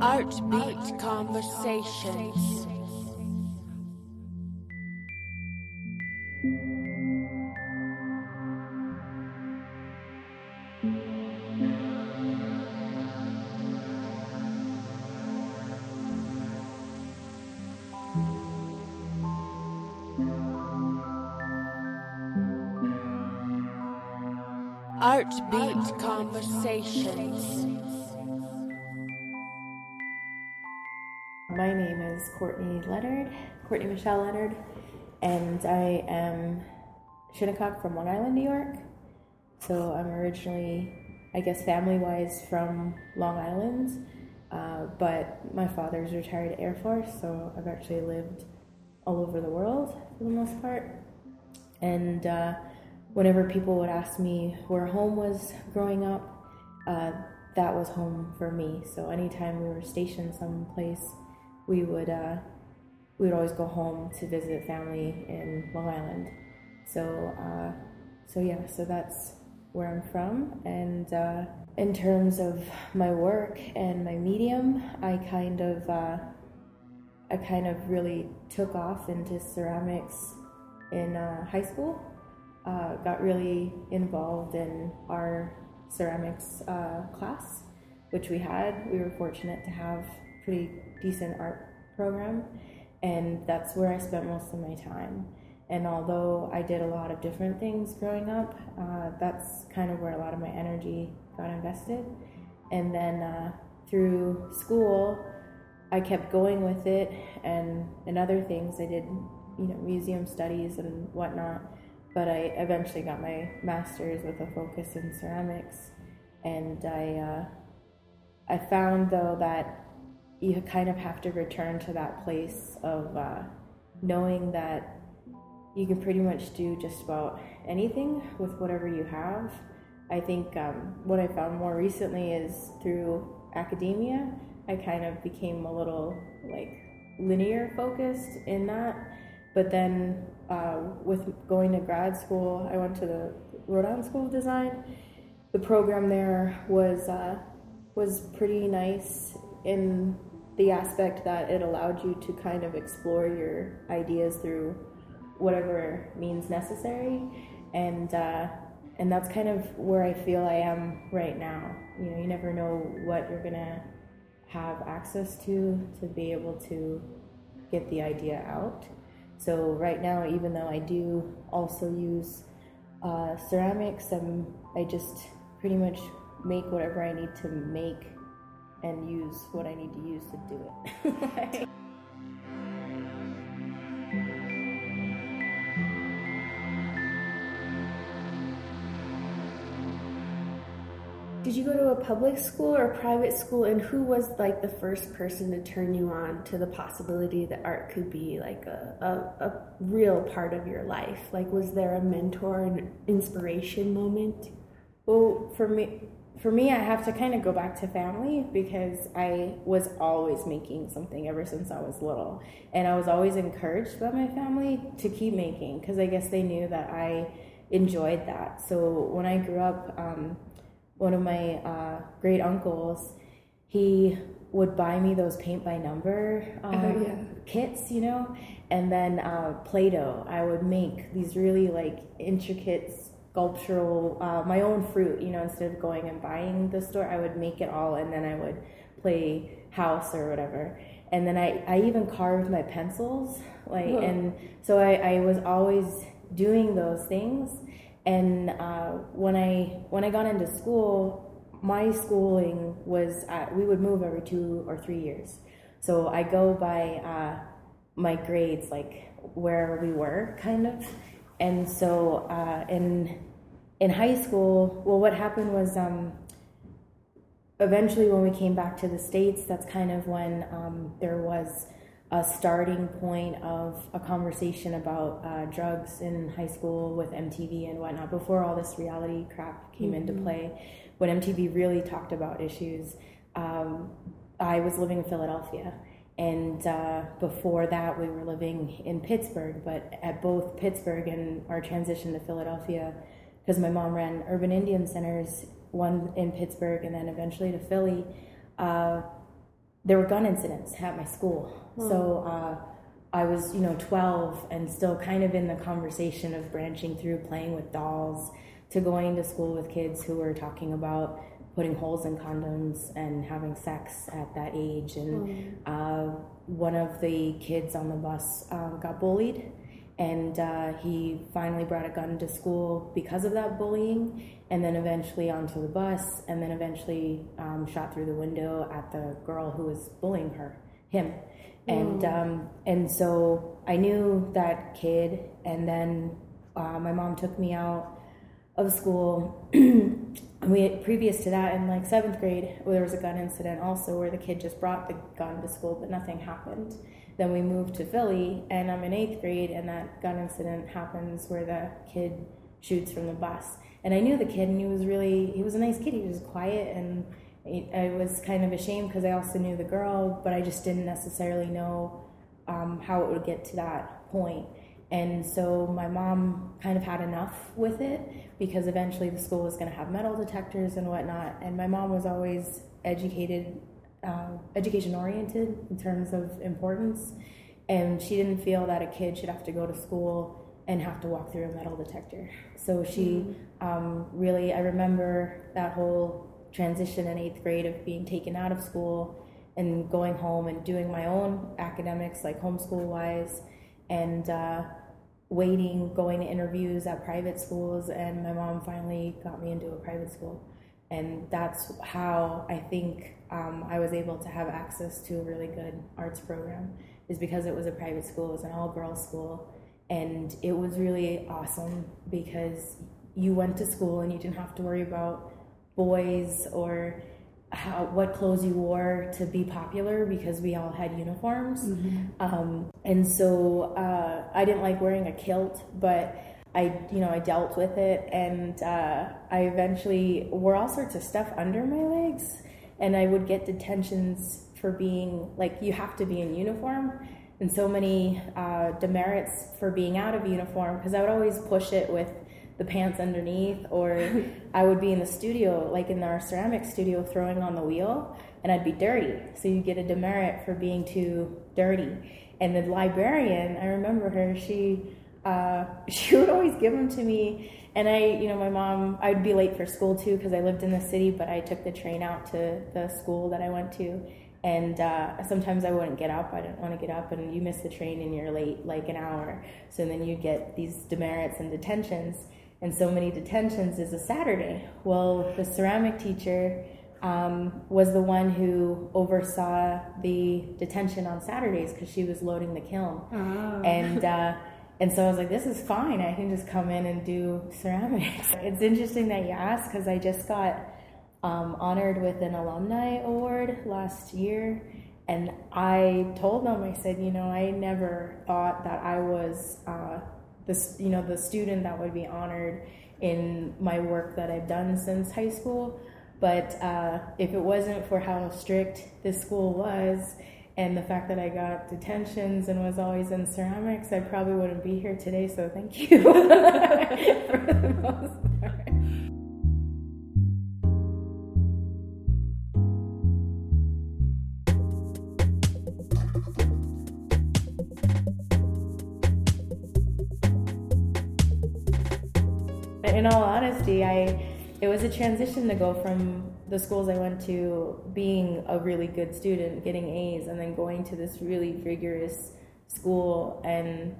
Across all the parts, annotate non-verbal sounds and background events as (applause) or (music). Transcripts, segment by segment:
Artbeat Conversations. Artbeat Conversations. My name is Courtney Leonard, Courtney Michelle Leonard, and I am Shinnecock from Long Island, New York. So I'm originally, I guess, family wise from Long Island, uh, but my father's retired Air Force, so I've actually lived all over the world for the most part. And uh, whenever people would ask me where home was growing up, uh, that was home for me. So anytime we were stationed someplace, we would uh, we would always go home to visit family in Long Island. So uh, so yeah, so that's where I'm from. And uh, in terms of my work and my medium, I kind of uh, I kind of really took off into ceramics in uh, high school. Uh, got really involved in our ceramics class, which we had. We were fortunate to have pretty decent art program, and that's where I spent most of my time. And although I did a lot of different things growing up, uh, that's kind of where a lot of my energy got invested. And then uh, through school, I kept going with it, and and other things I did, you know, museum studies and whatnot. But I eventually got my master's with a focus in ceramics, and I uh, I found though that you kind of have to return to that place of uh, knowing that you can pretty much do just about anything with whatever you have. I think um, what I found more recently is through academia, I kind of became a little like linear focused in that. But then uh, with going to grad school, I went to the Rhode Island School of Design. The program there was uh, was pretty nice in the aspect that it allowed you to kind of explore your ideas through whatever means necessary and uh, and that's kind of where I feel I am right now. You know, you never know what you're gonna have access to to be able to get the idea out. So right now, even though I do also use uh, ceramics, I'm, I just pretty much make whatever I need to make and use what I need to use to do it. (laughs) Did you go to a public school or a private school, and who was like the first person to turn you on to the possibility that art could be like a, a, a real part of your life? Like, was there a mentor and inspiration moment? Well, for me, for me, I have to kind of go back to family because I was always making something ever since I was little. And I was always encouraged by my family to keep making because I guess they knew that I enjoyed that. So when I grew up, um, one of my uh, great uncles, he would buy me those paint by number um, oh, yeah. kits, you know, and then uh, Play Doh. I would make these really like intricate sculptural, uh, my own fruit, you know, instead of going and buying the store, I would make it all and then I would play house or whatever. And then I, I even carved my pencils, like, Whoa. and so I, I was always doing those things. And uh, when I when I got into school, my schooling was at, we would move every two or three years. So I go by uh, my grades, like where we were, kind of and so uh, in in high school, well, what happened was um, eventually when we came back to the states, that's kind of when um, there was a starting point of a conversation about uh, drugs in high school with MTV and whatnot. Before all this reality crap came mm-hmm. into play, when MTV really talked about issues, um, I was living in Philadelphia and uh, before that we were living in pittsburgh but at both pittsburgh and our transition to philadelphia because my mom ran urban indian centers one in Pittsburgh, and then eventually to Philly, uh, there were gun incidents at my school. So uh, I was, you know, 12 and still kind of in the conversation of branching through playing with dolls to going to school with kids who were talking about putting holes in condoms and having sex at that age. And uh, one of the kids on the bus um, got bullied. And uh, he finally brought a gun to school because of that bullying, and then eventually onto the bus, and then eventually um, shot through the window at the girl who was bullying her, him. And um, and so I knew that kid, and then uh, my mom took me out of school. (clears throat) we previous to that in like seventh grade, there was a gun incident also where the kid just brought the gun to school, but nothing happened. Then we moved to Philly, and I'm in eighth grade, and that gun incident happens where the kid shoots from the bus. And I knew the kid, and he was really he was a nice kid. He was quiet, and I was kind of ashamed because I also knew the girl, but I just didn't necessarily know um, how it would get to that point. And so my mom kind of had enough with it because eventually the school was going to have metal detectors and whatnot. And my mom was always educated, uh, education oriented in terms of importance. And she didn't feel that a kid should have to go to school and have to walk through a metal detector. So she um, really, I remember that whole transition in eighth grade of being taken out of school and going home and doing my own academics, like homeschool wise, and uh, waiting, going to interviews at private schools. And my mom finally got me into a private school. And that's how I think um, I was able to have access to a really good arts program, is because it was a private school, it was an all girls school. And it was really awesome because you went to school and you didn't have to worry about boys or how what clothes you wore to be popular because we all had uniforms. Um, and so uh, i didn't like wearing a kilt but i you know i dealt with it and uh, i eventually wore all sorts of stuff under my legs and i would get detentions for being like you have to be in uniform and so many uh, demerits for being out of uniform because i would always push it with the pants underneath or (laughs) i would be in the studio like in our ceramic studio throwing on the wheel and i'd be dirty. So you get a demerit for being too dirty. And the librarian i remember her she uh, (laughs) she would always give them to me. And i you know my mom i'd be late for school too because i lived in the city but i took the train out to the school that i went to. And uh, sometimes I wouldn't get up. I didn't want to get up, and you miss the train and you're late like an hour. So then you get these demerits and detentions, and so many detentions is a Saturday. Well, the ceramic teacher um, was the one who oversaw the detention on Saturdays because she was loading the kiln, and. (laughs) Uh, and so I was like, this is fine. I can just come in and do ceramics. (laughs) It's interesting that you ask because I just got um, honored with an alumni award last year. And I told them, I said, you know, I never thought that I was uh, this, you know, the student that would be honored in my work that I've done since high school. But uh, if it wasn't for how strict this school was and the fact that I got detentions and was always in ceramics, I probably wouldn't be here today. So thank you (laughs) in all honesty, I it was a transition to go from the schools I went to being a really good student, getting A's, and then going to this really rigorous school. And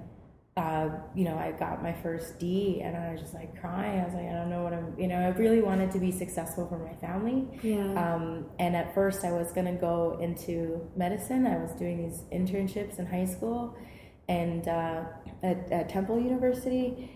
uh, you know, I got my first D, and I was just like crying. I was like, I don't know what I'm. You know, I really wanted to be successful for my family. Yeah. Um, and at first, I was gonna go into medicine. I was doing these internships in high school, and uh, at, at Temple University,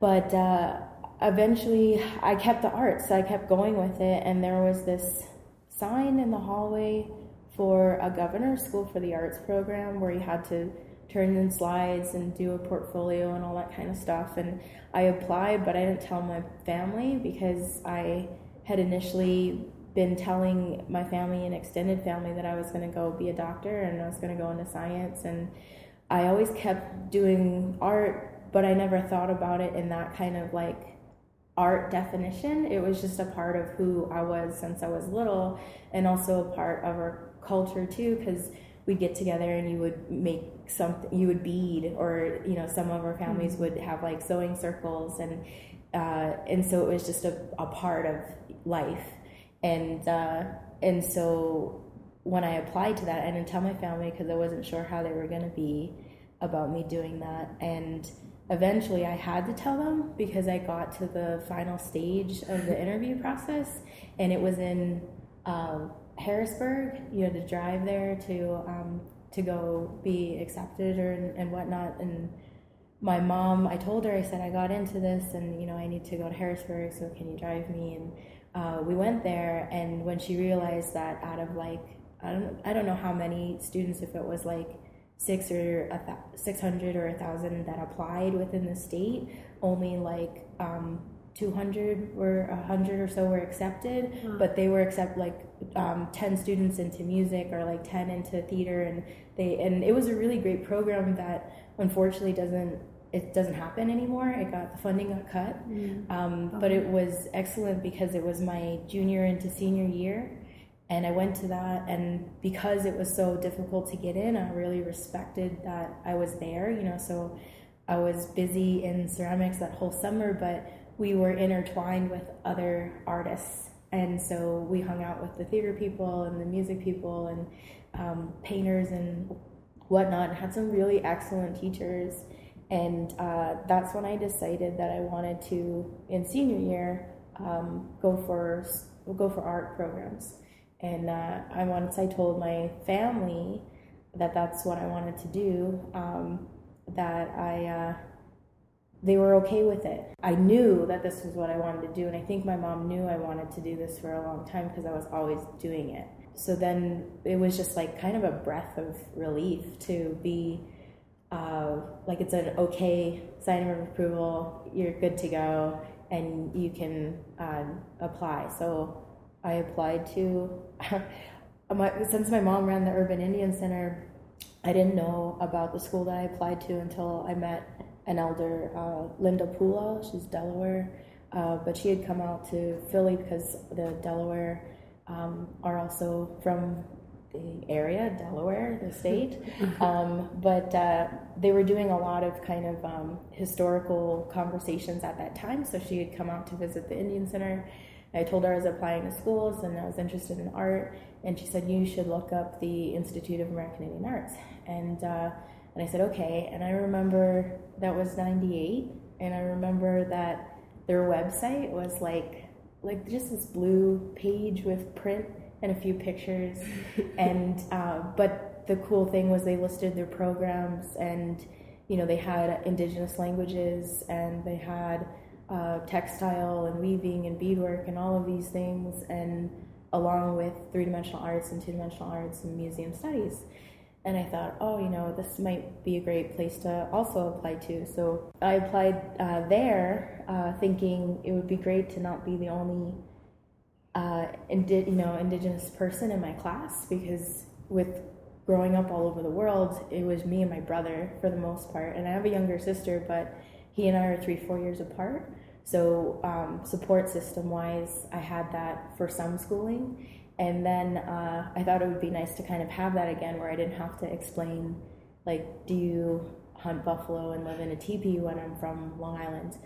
but. Uh, eventually I kept the art, so I kept going with it. And there was this sign in the hallway for a governor's school for the arts program where you had to turn in slides and do a portfolio and all that kind of stuff. And I applied, but I didn't tell my family because I had initially been telling my family and extended family that I was going to go be a doctor and I was going to go into science. And I always kept doing art, but I never thought about it in that kind of like art definition. It was just a part of who I was since I was little, and also a part of our culture too, because we'd get together and you would make something, you would bead, or you know, some of our families mm-hmm. would have like sewing circles, and uh, and so it was just a, a part of life, and uh, and so when I applied to that, I didn't tell my family because I wasn't sure how they were going to be about me doing that, and eventually I had to tell them because I got to the final stage of the interview process, and it was in um, Harrisburg. You had to drive there to um, to go be accepted or and whatnot. And my mom, I told her, I said I got into this, and you know I need to go to Harrisburg, so can you drive me? And uh, we went there, and when she realized that out of like I don't I don't know how many students, if it was like six or a th- 600 or a thousand that applied within the state only like um, 200 or 100 or so were accepted but they were accept like um, 10 students into music or like 10 into theater and they and it was a really great program that unfortunately doesn't it doesn't happen anymore it got the funding got cut mm. um, okay. but it was excellent because it was my junior into senior year and I went to that, and because it was so difficult to get in, I really respected that I was there, you know. So I was busy in ceramics that whole summer, but we were intertwined with other artists, and so we hung out with the theater people and the music people and um, painters and whatnot, and had some really excellent teachers. And uh, that's when I decided that I wanted to, in senior year, um, go for go for art programs and uh, I once I told my family that that's what I wanted to do, um, that I uh, they were okay with it. I knew that this was what I wanted to do, and I think my mom knew I wanted to do this for a long time because I was always doing it. So then it was just like kind of a breath of relief to be uh, like it's an okay sign of approval. You're good to go, and you can uh, apply. So I applied to. (laughs) my, since my mom ran the Urban Indian Center, I didn't know about the school that I applied to until I met an elder, uh, Linda Poolaw. She's Delaware, uh, but she had come out to Philly because the Delaware um, are also from the area, Delaware, the state. (laughs) Um, but uh, they were doing a lot of kind of um, historical conversations at that time. So she had come out to visit the Indian Center I told her I was applying to schools and I was interested in art, and she said you should look up the Institute of American Indian Arts, and uh, and I said okay, and I remember that was '98, and I remember that their website was like like just this blue page with print and a few pictures, (laughs) and uh, but the cool thing was they listed their programs and you know they had indigenous languages and they had uh, textile and weaving and beadwork and all of these things, and along with three dimensional arts and two dimensional arts and museum studies. And I thought, oh, you know, this might be a great place to also apply to. So I applied uh, there, uh, thinking it would be great to not be the only, uh, indi- you know, indigenous person in my class because with growing up all over the world, it was me and my brother for the most part. And I have a younger sister, but he and I are three, four years apart. So, um, support system wise, I had that for some schooling. And then uh, I thought it would be nice to kind of have that again where I didn't have to explain, like, do you hunt buffalo and live in a teepee when I'm from Long Island?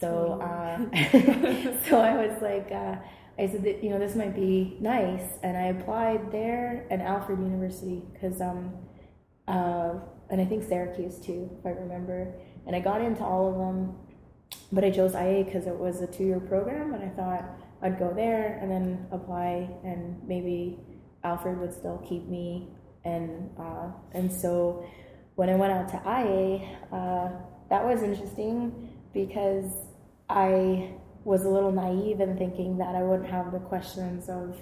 So, uh, (laughs) so I was like, uh, I said that, you know, this might be nice. And I applied there and Alfred University because, um, uh, and I think Syracuse too, if I remember. And I got into all of them but I chose IA because it was a two year program, and I thought I'd go there and then apply, and maybe Alfred would still keep me. And uh, and so when I went out to IA, uh, that was interesting because I was a little naive in thinking that I wouldn't have the questions of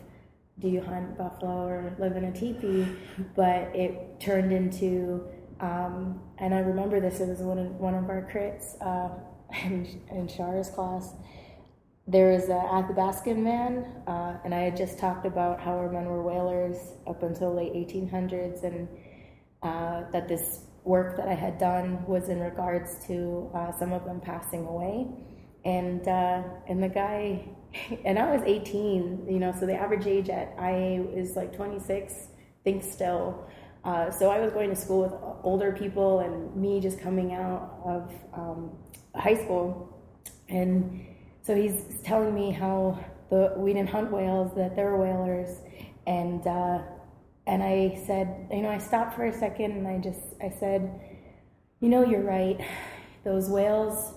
do you hunt buffalo or live in a teepee, but it turned into um, and I remember this. It was one of one of our crits. Uh, in, in Shara's class, there was a Athabascan man, uh, and I had just talked about how our men were whalers up until late 1800s, and uh, that this work that I had done was in regards to uh, some of them passing away. and uh, and the guy, (laughs) and I was 18, you know, so the average age at IA is like 26, think still. Uh, so I was going to school with older people, and me just coming out of um, high school, and so he's telling me how the we didn't hunt whales, that there were whalers, and uh, and I said, you know, I stopped for a second, and I just I said, you know, you're right. Those whales,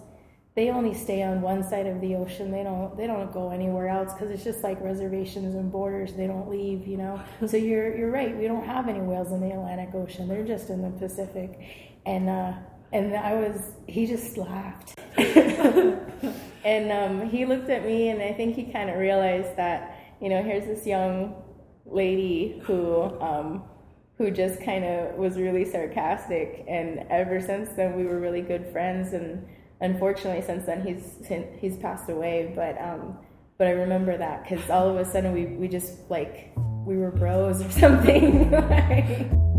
they only stay on one side of the ocean. They don't they don't go anywhere else because it's just like reservations and borders. They don't leave, you know. (laughs) so you're you're right. We don't have any whales in the Atlantic Ocean. They're just in the Pacific, and uh, and I was he just laughed, (laughs) and um, he looked at me, and I think he kind of realized that you know here's this young lady who um, who just kind of was really sarcastic. And ever since then, we were really good friends. And unfortunately, since then, he's he's passed away. But um, but I remember that because all of a sudden we we just like we were bros or (laughs) something. (laughs)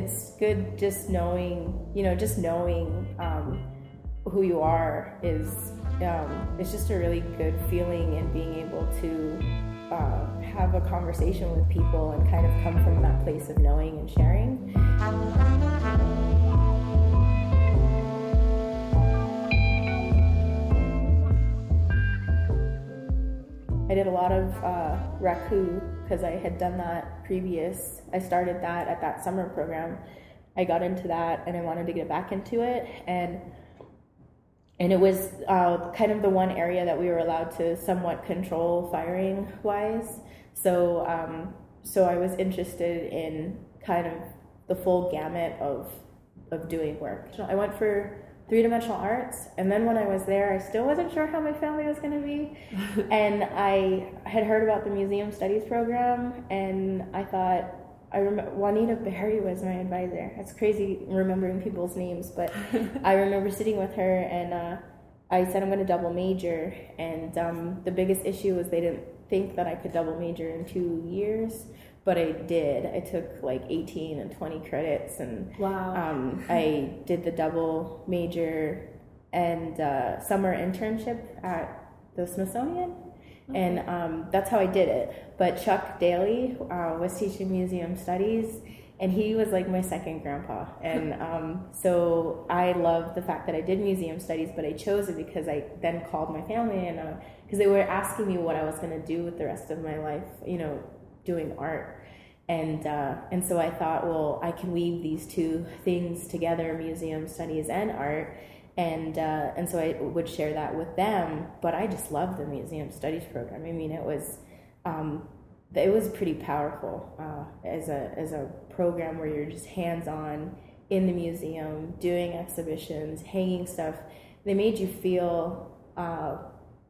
it's good just knowing, you know, just knowing um, who you are is um, it's just a really good feeling and being able to uh, have a conversation with people and kind of come from that place of knowing and sharing. I did a lot of uh, raku because I had done that previous. I started that at that summer program. I got into that and I wanted to get back into it and and it was uh, kind of the one area that we were allowed to somewhat control firing wise. So um, so I was interested in kind of the full gamut of of doing work. I went for three dimensional arts. And then when I was there, I still wasn't sure how my family was going to be. (laughs) and I had heard about the museum studies program, and I thought, I remember Juanita Berry was my advisor. It's crazy remembering people's names, but (laughs) I remember sitting with her and uh, I said I'm going to double major. And um, the biggest issue was they didn't think that I could double major in two years but I did. I took like 18 and 20 credits, and wow. um, I did the double major and uh, summer internship at the Smithsonian, okay. and um, that's how I did it. But Chuck Dailey uh, was teaching museum studies, and he was like my second grandpa, and (laughs) um, so I love the fact that I did museum studies, but I chose it because I then called my family and because uh, they were asking me what I was going to do with the rest of my life, you know doing art. And, uh, and so I thought, well, I can weave these two things together, museum studies and art. And, uh, and so I would share that with them. But I just loved the museum studies program. I mean, it was, um, it was pretty powerful uh, as, a, as a program where you're just hands on in the museum, doing exhibitions, hanging stuff. They made you feel uh,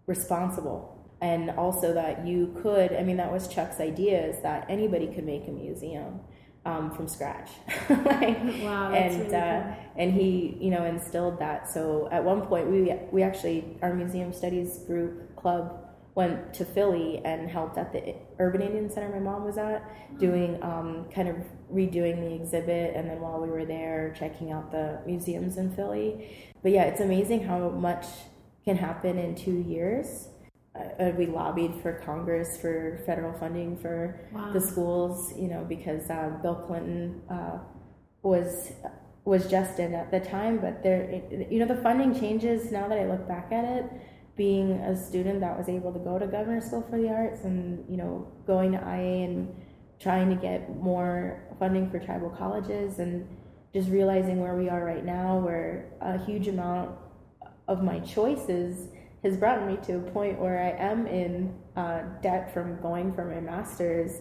responsible and also that you could i mean that was chuck's idea is that anybody could make a museum um, from scratch. (laughs) Like, wow, and really uh, cool. and he you know instilled that. So at one point we we actually our museum studies group club went to Philly and helped at the Urban Indian Center my mom was at, doing um, kind of redoing the exhibit, and then while we were there, checking out the museums in Philly. But yeah, it's amazing how much can happen in two years uh, we lobbied for Congress for federal funding for wow. the schools, you know, because uh, Bill Clinton uh, was was just in at the time. But there, you know, the funding changes now that I look back at it. Being a student that was able to go to Governor's School for the Arts, and you know, going to IA and trying to get more funding for tribal colleges, and just realizing where we are right now, where a huge amount of my choices has brought me to a point where I am in uh, debt from going for my master's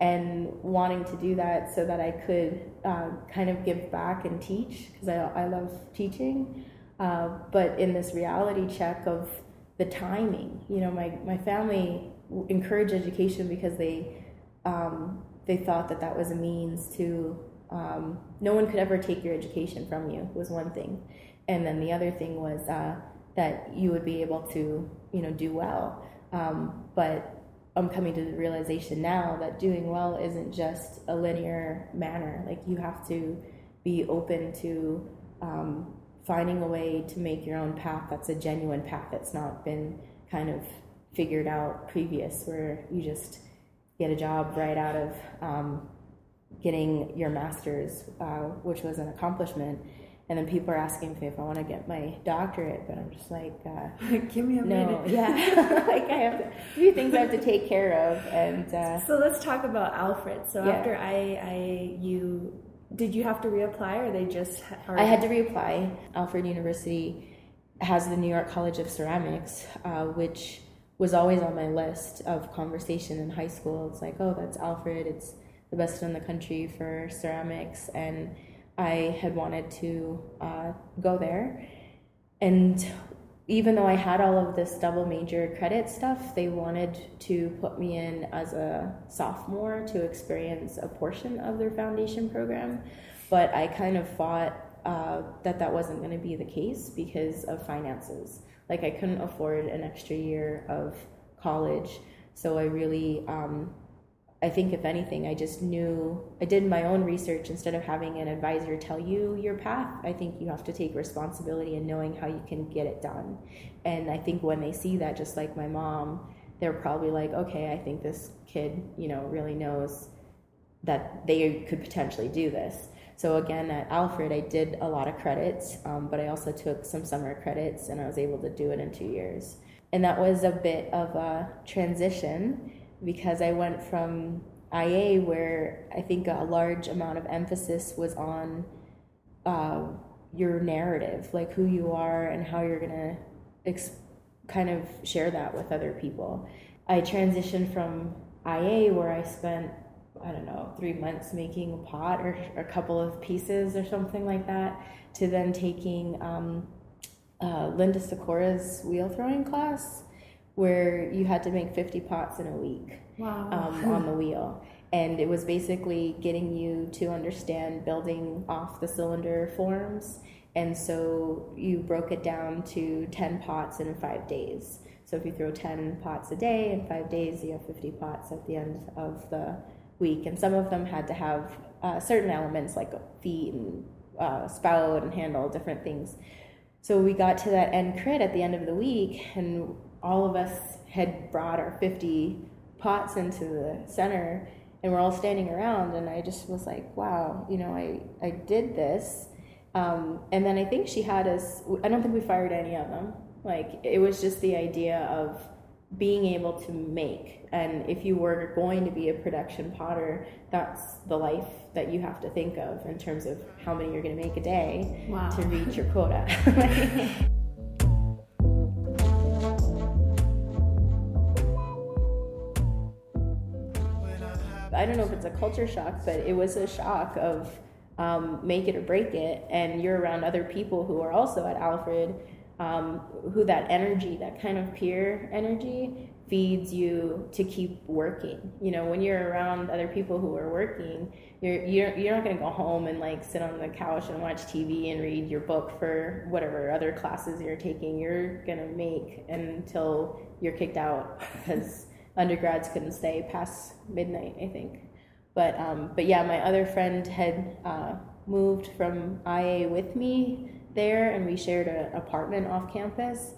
and wanting to do that so that I could uh, kind of give back and teach because I, I love teaching. Uh, but in this reality check of the timing, you know, my, my family encouraged education because they um, they thought that that was a means to um, no one could ever take your education from you was one thing, and then the other thing was uh, that you would be able to, you know, do well. Um, but I'm coming to the realization now that doing well isn't just a linear manner. Like you have to be open to um, finding a way to make your own path that's a genuine path that's not been kind of figured out previous, where you just get a job right out of um, getting your master's, uh, which was an accomplishment. And then people are asking me if I want to get my doctorate, but I'm just like, uh, (laughs) give me a no, minute. yeah, (laughs) like I have a few things I have to take care of, and uh, So let's talk about Alfred. So Yeah. after I, I, you, did you have to reapply, or they just? I had to reapply. Alfred University has the New York College of Ceramics, uh, which was always on my list of conversation in high school. It's like, oh, that's Alfred. It's the best in the country for ceramics, and I had wanted to uh, go there. And even though I had all of this double major credit stuff, they wanted to put me in as a sophomore to experience a portion of their foundation program. But I kind of fought uh, that that wasn't going to be the case because of finances. Like I couldn't afford an extra year of college, so I really, um, I think if anything, I just knew I did my own research instead of having an advisor tell you your path. I think you have to take responsibility and knowing how you can get it done. And I think when they see that, just like my mom, they're probably like, okay, I think this kid, you know, really knows that they could potentially do this. So again, at Alfred, I did a lot of credits, um, but I also took some summer credits, and I was able to do it in two years. And that was a bit of a transition because I went from IA, where I think a large amount of emphasis was on uh, your narrative, like who you are and how you're gonna ex- kind of share that with other people. I transitioned from IA, where I spent I don't know, three months making a pot or a couple of pieces or something like that, to then taking um, uh, Linda Sikora's wheel throwing class, where you had to make 50 pots in a week Wow. um, (laughs) on the wheel. And it was basically getting you to understand building off the cylinder forms. And so you broke it down to 10 pots in five days. So if you throw 10 pots a day in five days, you have 50 pots at the end of the week. And some of them had to have uh, certain elements like feet and uh, spout and handle, different things. So we got to that end crit at the end of the week, and all of us had brought our 50 pots into the center, and we're all standing around. And I just was like, wow, you know, I, I did this. Um, and then I think she had us, I don't think we fired any of them. Like, it was just the idea of being able to make. And if you were going to be a production potter, that's the life that you have to think of in terms of how many you're going to make a day Wow. to reach your quota. (laughs) (laughs) I don't know if it's a culture shock, but it was a shock of um, make it or break it, and you're around other people who are also at Alfred, um, who that energy, that kind of peer energy, feeds you to keep working. You know, when you're around other people who are working, you're you're you're not gonna go home and like sit on the couch and watch TV and read your book for whatever other classes you're taking. You're gonna make until you're kicked out because undergrads couldn't stay past midnight, I think. But um, but yeah, my other friend had uh, moved from IA with me there, and we shared an apartment off campus.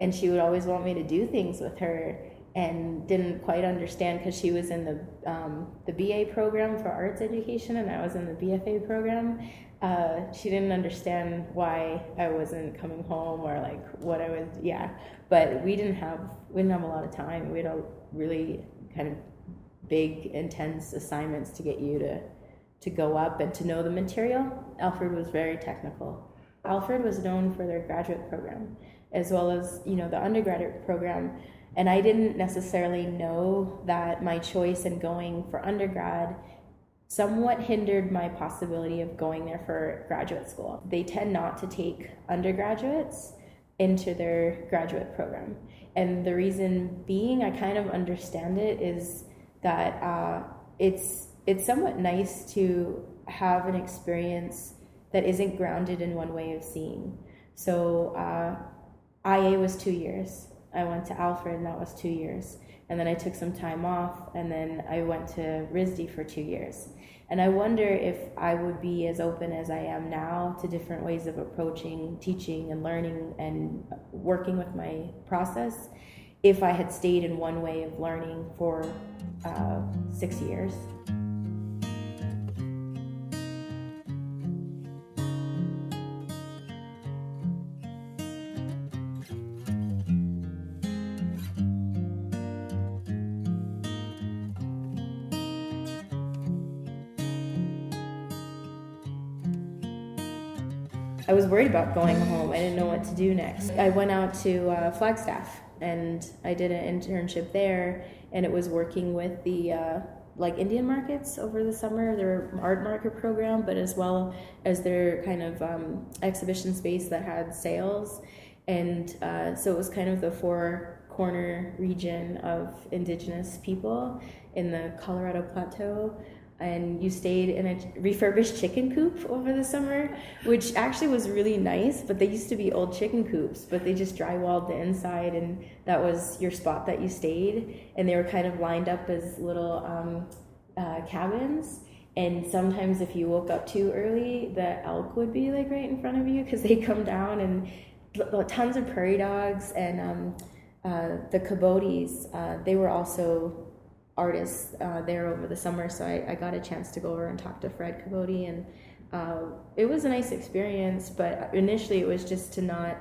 And she would always want me to do things with her, and didn't quite understand because she was in the um, the BA program for arts education, and I was in the BFA program. Uh, she didn't understand why I wasn't coming home or like what I was. Yeah, but we didn't have we didn't have a lot of time. We had a really kind of big intense assignments to get you to to go up and to know the material. Alfred was very technical. Alfred was known for their graduate program as well as you know the undergraduate program. And i didn't necessarily know that my choice in going for undergrad somewhat hindered my possibility of going there for graduate school. They tend not to take undergraduates into their graduate program and the reason being i kind of understand it is that uh, it's it's somewhat nice to have an experience that isn't grounded in one way of seeing. So uh, IA was two years. I went to Alfred, and that was two years. And then I took some time off, and then I went to RISD for two years. And I wonder if I would be as open as I am now to different ways of approaching teaching and learning and working with my process if I had stayed in one way of learning for uh, six years. About going home. I didn't know what to do next. I went out to uh, Flagstaff and I did an internship there, and it was working with the uh, like Indian markets over the summer, their art market program, but as well as their kind of um, exhibition space that had sales. And uh, so it was kind of the four corner region of indigenous people in the Colorado Plateau and you stayed in a refurbished chicken coop over the summer, which actually was really nice. But they used to be old chicken coops, but they just drywalled the inside, and that was your spot that you stayed. And they were kind of lined up as little um, uh, cabins. And sometimes, if you woke up too early, the elk would be like right in front of you because (laughs) they come down and tons of prairie dogs and um, uh, the coyotes. Uh, they were also artists uh, there over the summer, so I, I, got a chance to go over and talk to Fred Capote, and uh, it was a nice experience. But initially, it was just to not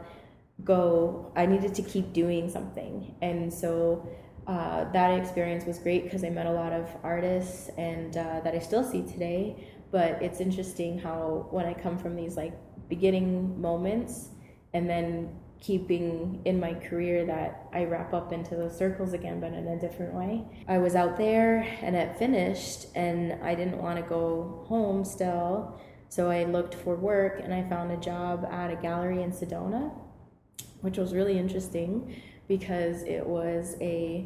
go. I needed to keep doing something, and so uh, that experience was great because I met a lot of artists, and uh, that I still see today. But it's interesting how when I come from these like beginning moments, and then keeping in my career that I wrap up into those circles again, but in a different way. I was out there and it finished, and I didn't want to go home still. So I looked for work and I found a job at a gallery in Sedona, which was really interesting because it was a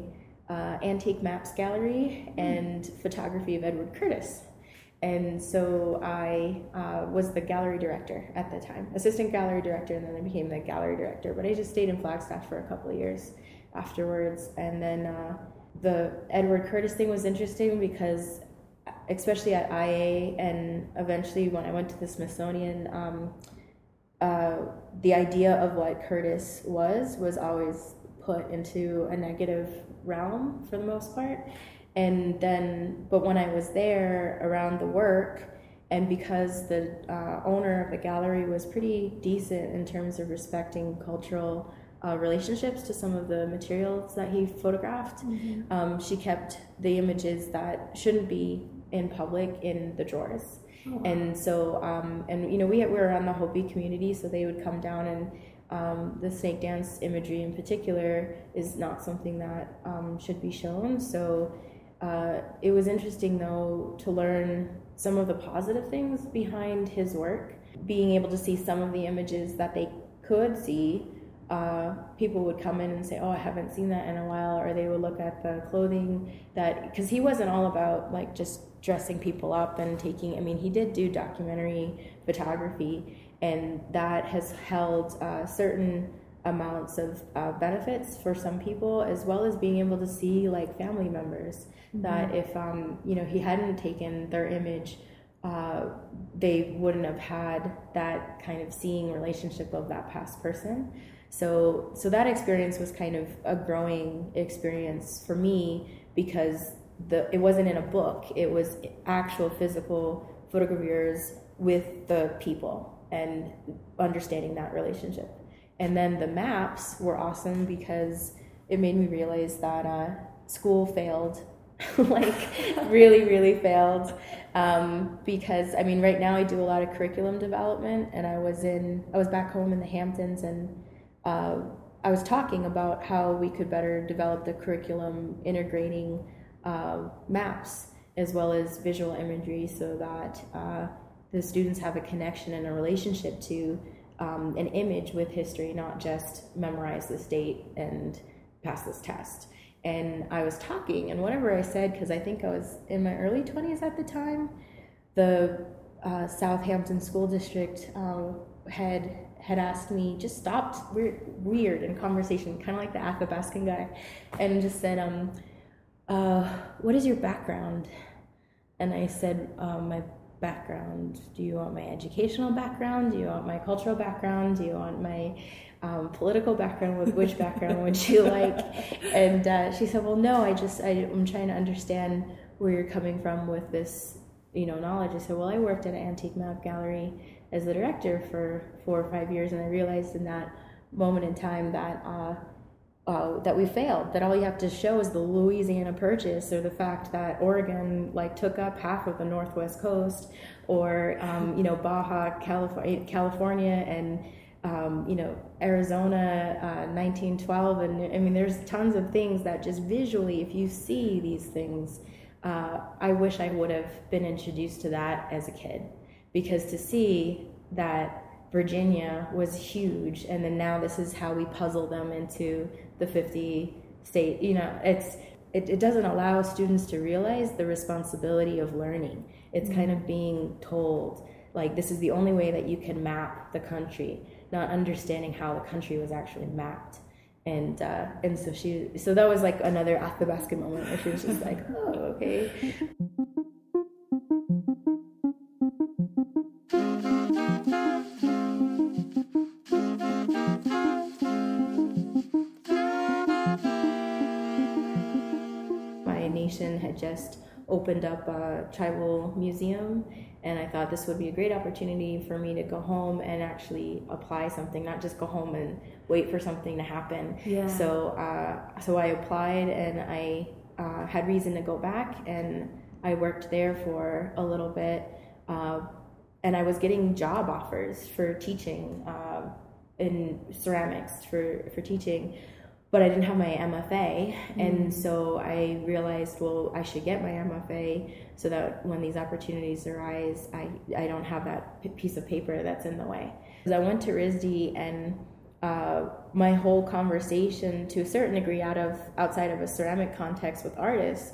uh, antique maps gallery and photography of Edward Curtis. And so I uh, was the gallery director at the time, assistant gallery director, and then I became the gallery director. But I just stayed in Flagstaff for a couple of years afterwards. And then uh, the Edward Curtis thing was interesting because, especially at IA, and eventually when I went to the Smithsonian, um, uh, the idea of what Curtis was was always put into a negative realm for the most part and then but when i was there around the work and because the uh, owner of the gallery was pretty decent in terms of respecting cultural uh, relationships to some of the materials that he photographed mm-hmm. um, she kept the images that shouldn't be in public in the drawers. Oh, and so um, and you know we, we were on the hopi community so they would come down and um, the snake dance imagery in particular is not something that um, should be shown. So uh, it was interesting though to learn some of the positive things behind his work. Being able to see some of the images that they could see, uh, people would come in and say, "Oh, I haven't seen that in a while," or they would look at the clothing that because he wasn't all about like just dressing people up and taking. I mean, he did do documentary photography, and that has held uh, certain amounts of uh, benefits for some people as well as being able to see like family members mm-hmm. that if um, you know he hadn't taken their image uh, they wouldn't have had that kind of seeing relationship of that past person. So so that experience was kind of a growing experience for me because the it wasn't in a book. It was actual physical photographers with the people and understanding that relationship and then the maps were awesome because it made me realize that uh, school failed. (laughs) Like really really failed. Um, because i mean right now i do a lot of curriculum development and i was in i was back home in the hamptons and uh, i was talking about how we could better develop the curriculum integrating uh, maps as well as visual imagery so that uh, the students have a connection and a relationship to um, an image with history, not just memorize this date and pass this test. And I was talking, and whatever I said, because I think I was in my early 20s at the time, the uh, Southampton School District uh, head had asked me, just stopped weird, weird in conversation, kind of like the Athabascan guy, and just said, um, uh, "What is your background?" And I said, um, "My background. Do you want my educational background? Do you want my cultural background? Do you want my um, political background? With which background would you (laughs) like?" And uh, she said, "Well, no. I just I, I'm trying to understand where you're coming from with this." You know, knowledge. I said, well, I worked at an antique map gallery as the director for four or five years, and I realized in that moment in time that uh, uh, that we failed. That all you have to show is the Louisiana Purchase, or the fact that Oregon like took up half of the Northwest Coast, or um, you know Baja California, California, and um, you know Arizona, uh, 1912, and I mean there's tons of things that just visually, if you see these things, uh, I wish I would have been introduced to that as a kid because to see that Virginia was huge, and then now this is how we puzzle them into the 50 state, you know, it's it, it doesn't allow students to realize the responsibility of learning. It's mm-hmm. kind of being told, like, this is the only way that you can map the country, not understanding how the country was actually mapped. And uh, and so she, so that was like another Athabascan moment where she was just like, (laughs) oh, okay. (laughs) had just opened up a tribal museum and i thought this would be a great opportunity for me to go home and actually apply something not just go home and wait for something to happen yeah. so uh, so i applied and i uh, had reason to go back and i worked there for a little bit uh, and i was getting job offers for teaching uh, in ceramics for for teaching but I didn't have my MFA, and mm. so I realized, well, I should get my MFA so that when these opportunities arise, I I don't have that p- piece of paper that's in the way. Because I went to RISD, and uh, my whole conversation, to a certain degree, out of outside of a ceramic context with artists,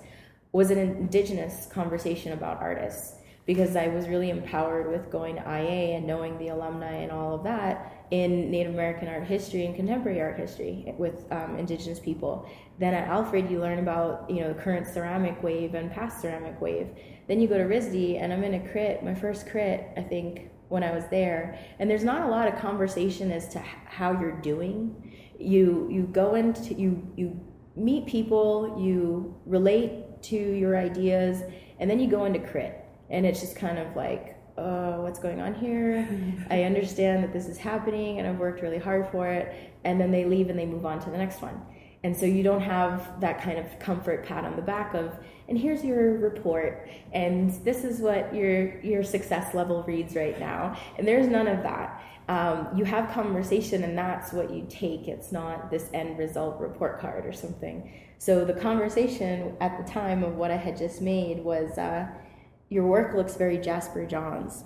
was an indigenous conversation about artists because I was really empowered with going to IA and knowing the alumni and all of that in Native American art history and contemporary art history with um, indigenous people. Then at Alfred, you learn about you know the current ceramic wave and past ceramic wave. Then you go to RISD, and I'm in a crit, my first crit, I think, when I was there. And there's not a lot of conversation as to how you're doing. You you go into you you meet people, you relate to your ideas, and then you go into crit, and it's just kind of like uh, what's going on here? I understand that this is happening and I've worked really hard for it. And then they leave and they move on to the next one. And so you don't have that kind of comfort pat on the back of, and here's your report, and this is what your your success level reads right now. And there's none of that. Um, you have conversation, and that's what you take. It's not this end result report card or something. So the conversation at the time of what I had just made was. Uh, your work looks very Jasper Johns.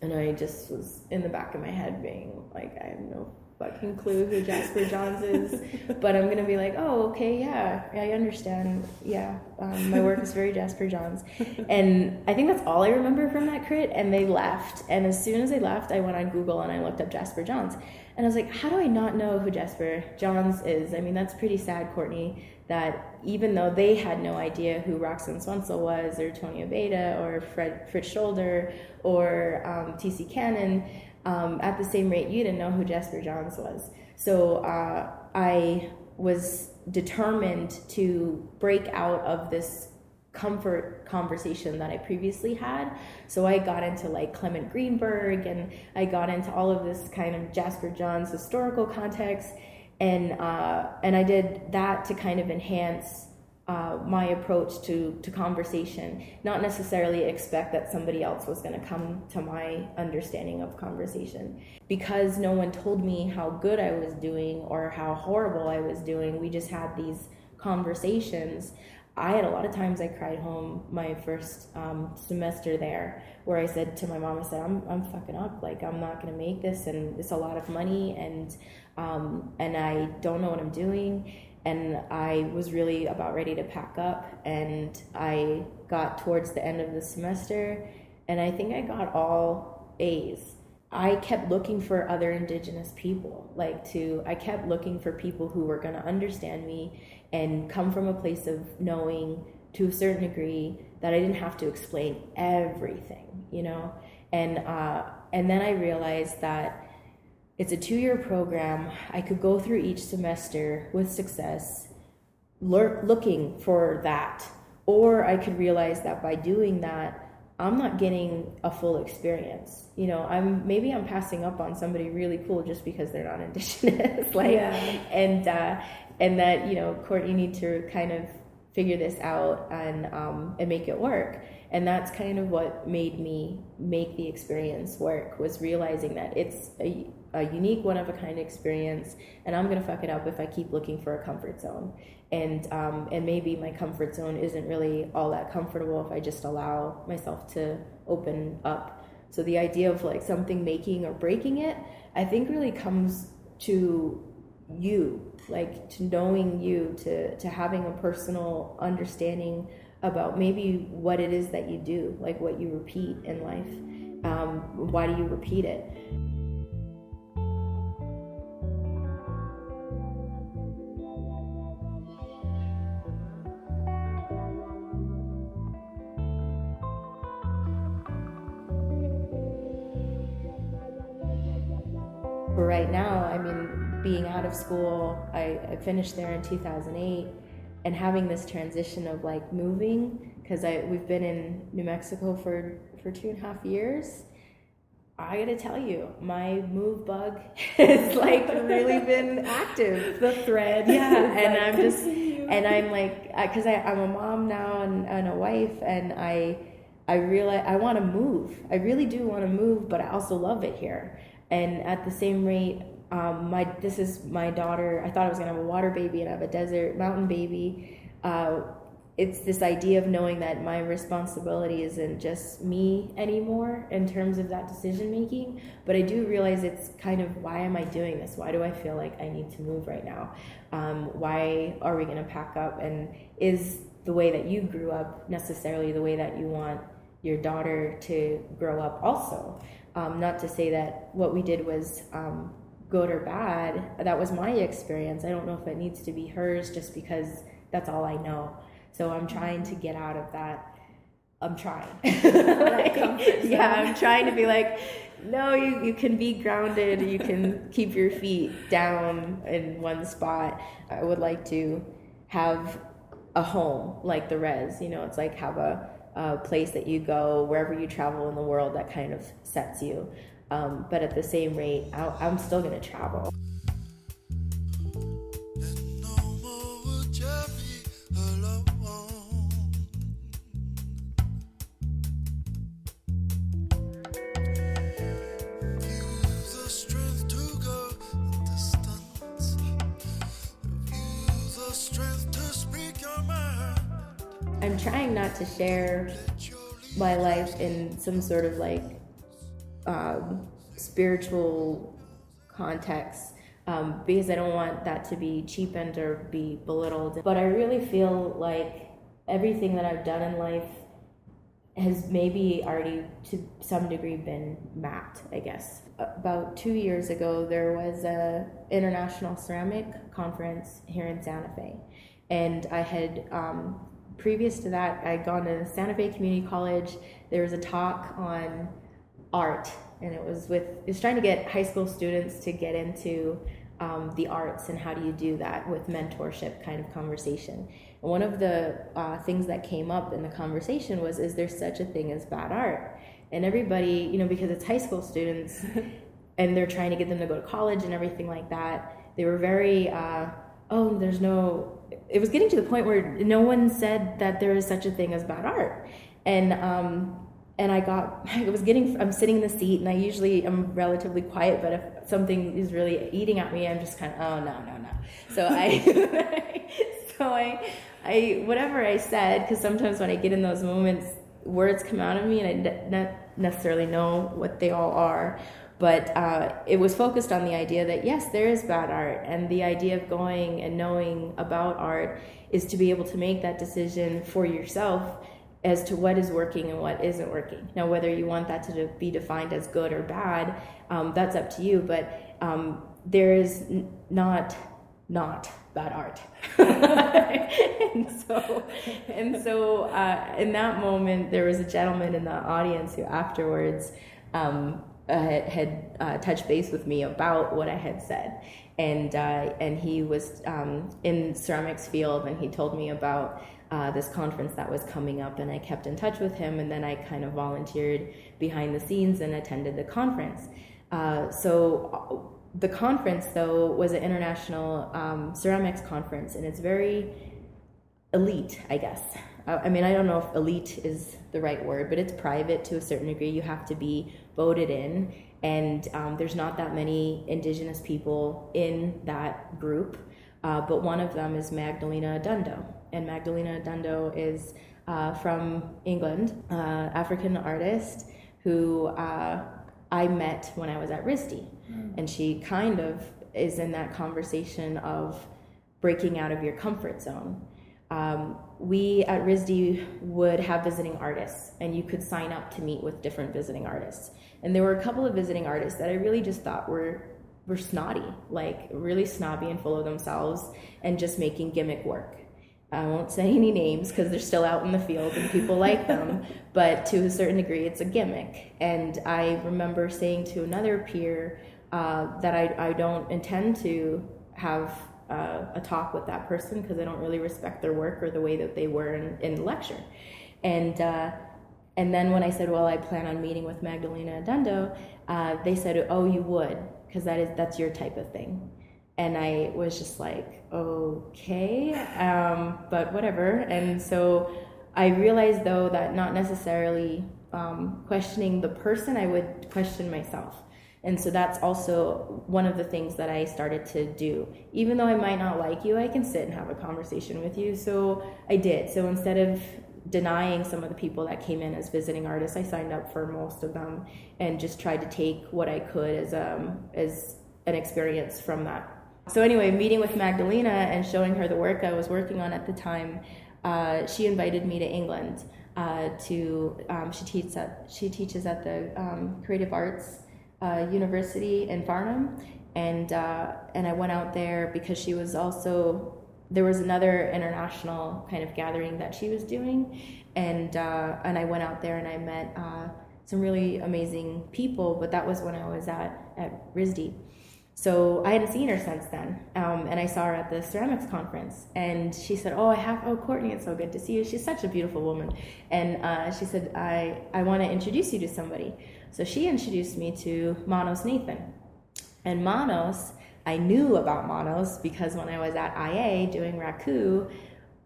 And I just was in the back of my head being like, I have no fucking clue who Jasper Johns is, (laughs) but I'm gonna be like, oh, okay, yeah, I understand. Yeah, um, my work is very Jasper Johns, and I think that's all I remember from that crit. And they left, and as soon as they left, I went on Google and I looked up Jasper Johns, and I was like, how do I not know who Jasper Johns is? I mean, that's pretty sad, Courtney that even though they had no idea who Roxanne Swentzell was, or Tony Abeyta, or Fred Fritz Scholder, or um, T.C. Cannon, um, at the same rate, you didn't know who Jasper Johns was. So uh, I was determined to break out of this comfort conversation that I previously had. So I got into like Clement Greenberg and I got into all of this kind of Jasper Johns historical context and uh, and I did that to kind of enhance uh, my approach to to conversation. Not necessarily expect that somebody else was going to come to my understanding of conversation because no one told me how good I was doing or how horrible I was doing. We just had these conversations. I had a lot of times I cried home my first um, semester there, where I said to my mom, I said, "I'm I'm fucking up. Like I'm not gonna make this, and it's a lot of money, and um, and I don't know what I'm doing. And I was really about ready to pack up, and I got towards the end of the semester, and I think I got all A's. I kept looking for other indigenous people. Like to I kept looking for people who were to understand me and come from a place of knowing to a certain degree that I didn't have to explain everything, you know? And uh and then I realized that it's a two-year program. I could go through each semester with success lur- looking for that or I could realize that by doing that I'm not getting a full experience. You know, I'm maybe I'm passing up on somebody really cool just because they're not (laughs) indigenous. like, Yeah. and uh, and that you know, Court, you need to kind of figure this out and um, and make it work. And that's kind of what made me make the experience work was realizing that it's a, a unique one of a kind experience, and I'm gonna fuck it up if I keep looking for a comfort zone. And um, and maybe my comfort zone isn't really all that comfortable if I just allow myself to open up. So the idea of like something making or breaking it, I think really comes to you, like to knowing you, to to having a personal understanding about maybe what it is that you do, like what you repeat in life. Um, why do you repeat it? Right now, I mean, being out of school, I, I finished there in 2008, and having this transition of like moving, because I we've been in New Mexico for for two and a half years. I gotta tell you, my move bug (laughs) has like really (laughs) been active. The thread. Yeah, (laughs) and like, I'm just, continue. and I'm like, because I I'm a mom now and, and a wife, and I I realize I want to move. I really do want to move, but I also love it here. And at the same rate, um, my this is my daughter. I thought I was gonna have a water baby and I have a desert mountain baby. Uh, it's this idea of knowing that my responsibility isn't just me anymore in terms of that decision making, but I do realize it's kind of why am I doing this? Why do I feel like I need to move right now? Um, why are we going to pack up? And is the way that you grew up necessarily the way that you want your daughter to grow up also? Um, not to say that what we did was um, good or bad. That was my experience. I don't know if it needs to be hers just because that's all I know. So I'm trying to get out of that. I'm trying. (laughs) comfort yeah. I'm trying to be like, no, you, you can be grounded. You can keep your feet down in one spot. I would like to have a home like the res. You know, it's like have a, a place that you go wherever you travel in the world that kind of sets you. Um, but at the same rate, I, I'm still going to travel. Share my life in some sort of like um, spiritual context um, because I don't want that to be cheapened or be belittled. But I really feel like everything that I've done in life has maybe already to some degree been mapped i guess about two years ago there was a international ceramic conference here in santa fe and i had um, previous to that i'd gone to santa fe community college. There was a talk on art and it was with it was trying to get high school students to get into um, the arts and how do you do that with mentorship kind of conversation. And one of the uh, things that came up in the conversation was is there such a thing as bad art? And everybody you know because it's high school students (laughs) and they're trying to get them to go to college and everything like that they were very uh, oh there's no it was getting to the point where no one said that there is such a thing as bad art. And um, and I got (laughs) I was getting I'm sitting in the seat and I usually am relatively quiet but if something is really eating at me I'm just kind of oh no no no. So I (laughs) so I I whatever I said because sometimes when I get in those moments words come out of me and I not necessarily know what they all are but uh, it was focused on the idea that yes there is bad art and the idea of going and knowing about art is to be able to make that decision for yourself as to what is working and what isn't working. Now, whether you want that to be defined as good or bad, um, that's up to you. But um, there is n- not not bad art. (laughs) and so, and so uh, in that moment, there was a gentleman in the audience who afterwards um, uh, had, uh, touched base with me about what I had said, and uh, and he was um, in ceramics field, and he told me about. Uh, this conference that was coming up, and I kept in touch with him, and then I kind of volunteered behind the scenes and attended the conference. Uh, so the conference, though, was an international um, ceramics conference, and it's very elite, I guess. I mean, I don't know if elite is the right word, but it's private to a certain degree. You have to be voted in, and um, there's not that many Indigenous people in that group. Uh, but one of them is Magdalene Odundo, and Magdalene Odundo is uh, from England, uh, African artist who uh, I met when I was at RISD, and she kind of is in that conversation of breaking out of your comfort zone. Um, we at RISD would have visiting artists, and you could sign up to meet with different visiting artists. And there were a couple of visiting artists that I really just thought were were snotty, like really snobby and full of themselves, and just making gimmick work. I won't say any names because they're still out in the field and people (laughs) like them, but to a certain degree, it's a gimmick. And I remember saying to another peer uh, that I, I don't intend to have uh, a talk with that person because I don't really respect their work or the way that they were in, in lecture. And uh, and then when I said, well, I plan on meeting with Magdalene Odundo, uh, they said, oh, you would because that is that's your type of thing and I was just like, okay, um, but whatever. And so I realized though that not necessarily um, questioning the person, I would question myself. And so that's also one of the things that I started to do. Even though I might not like you, I can sit and have a conversation with you. So I did. So instead of denying some of the people that came in as visiting artists, I signed up for most of them and just tried to take what I could as um, as an experience from that so anyway, meeting with Magdalena and showing her the work I was working on at the time, uh, she invited me to England uh, to. Um, she teaches at she teaches at the um, Creative Arts uh, University in Farnham, and uh, and I went out there because she was also there was another international kind of gathering that she was doing, and uh, and I went out there and I met uh, some really amazing people. But that was when I was at at RISD. So I hadn't seen her since then, um, and I saw her at the ceramics conference, and she said, "Oh, I have. Oh, Courtney, it's so good to see you. She's such a beautiful woman." And uh, she said, "I I want to introduce you to somebody." So she introduced me to Manos Nathan, and Manos, I knew about Manos because when I was at IA doing Raku,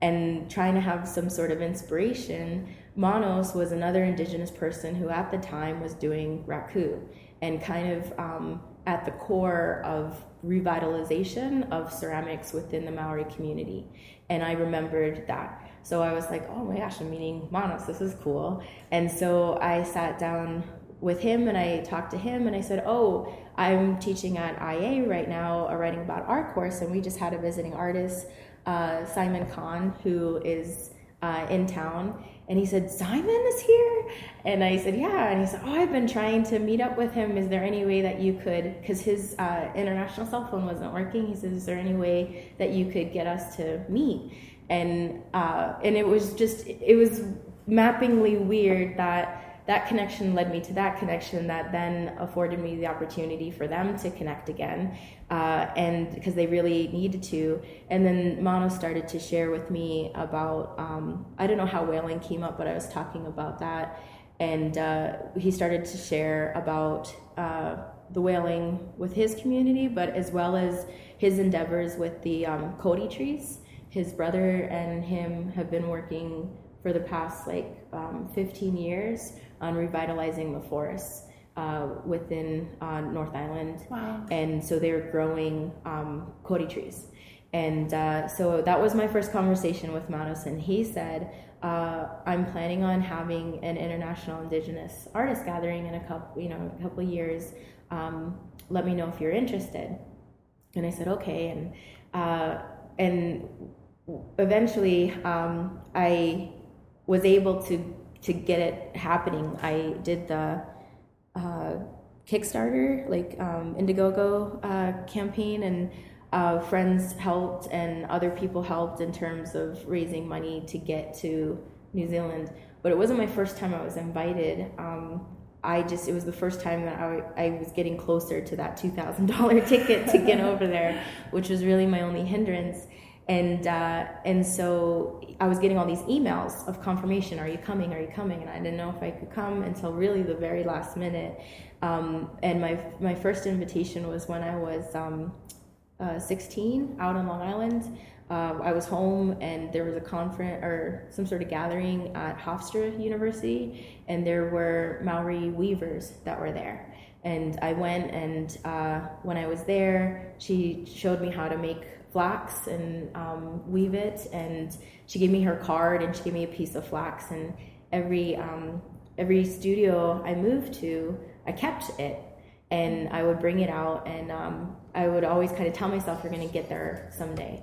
and trying to have some sort of inspiration, Manos was another Indigenous person who at the time was doing Raku, and kind of. Um, at the core of revitalization of ceramics within the Maori community. And I remembered that. So I was like, oh my gosh, I'm meeting Manos, this is cool. And so I sat down with him and I talked to him and I said, oh, I'm teaching at IA right now, a writing about art course, and we just had a visiting artist, uh, Simon Kahn, who is uh, in town and he said, Simon is here? And I said, Yeah. And he said, Oh, I've been trying to meet up with him. Is there any way that you could, because his uh, international cell phone wasn't working, he said, Is there any way that you could get us to meet? And, uh, and it was just, it was mappingly weird that that connection led me to that connection that then afforded me the opportunity for them to connect again uh, and because they really needed to. And then Mano started to share with me about um, i don't know how whaling came up but i was talking about that. And uh, he started to share about uh, the whaling with his community but as well as his endeavors with the um, Kauri trees. His brother and him have been working for the past like um, 15 years on revitalizing the forests uh, within uh, North Island. Wow. And so they were growing um, Kauri trees. And uh, so that was my first conversation with Manos, and he said, uh, "I'm planning on having an international Indigenous artist gathering in a couple, you know, a couple years. Um, let me know if you're interested." And I said, "Okay." And uh, and eventually, um, I was able to to get it happening. I did the uh, Kickstarter, like um, Indiegogo uh, campaign, and uh, friends helped and other people helped in terms of raising money to get to New Zealand. But it wasn't my first time I was invited. Um, I just it was the first time that I, I was getting closer to that two thousand dollar (laughs) ticket to get over there, which was really my only hindrance. And uh, and so I was getting all these emails of confirmation. Are you coming? Are you coming? And I didn't know if I could come until really the very last minute. Um, and my my first invitation was when I was um, uh, 16 out on Long Island. Uh, I was home and there was a conference or some sort of gathering at Hofstra University, and there were Maori weavers that were there. And I went, and uh, when I was there, she showed me how to make flax and um, weave it, and she gave me her card and she gave me a piece of flax. And every um, every studio I moved to, I kept it and I would bring it out, and um, I would always kind of tell myself, "You're going to get there someday."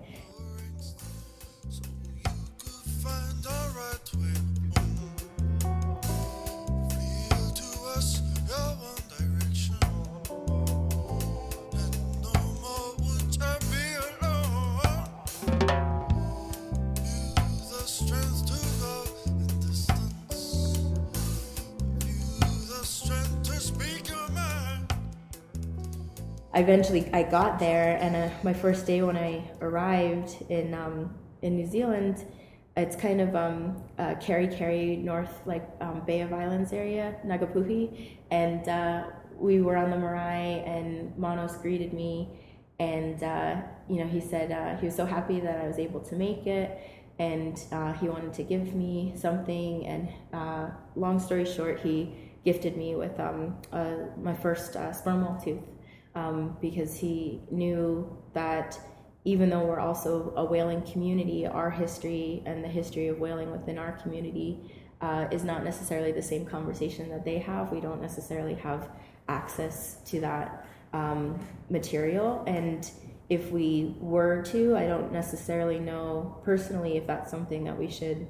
Eventually I got there, and uh, my first day when I arrived in um, in New Zealand, it's kind of um, uh, Kerikeri North like um, Bay of Islands area, Ngapuhi, and uh, we were on the marae, and Manos greeted me, and uh, you know he said uh, he was so happy that I was able to make it. And uh, he wanted to give me something, and long story short, he gifted me with um, my first sperm whale tooth um, because he knew that even though we're also a whaling community, our history and the history of whaling within our community uh, is not necessarily the same conversation that they have. We don't necessarily have access to that um, material. And if we were to, I don't necessarily know personally if that's something that we should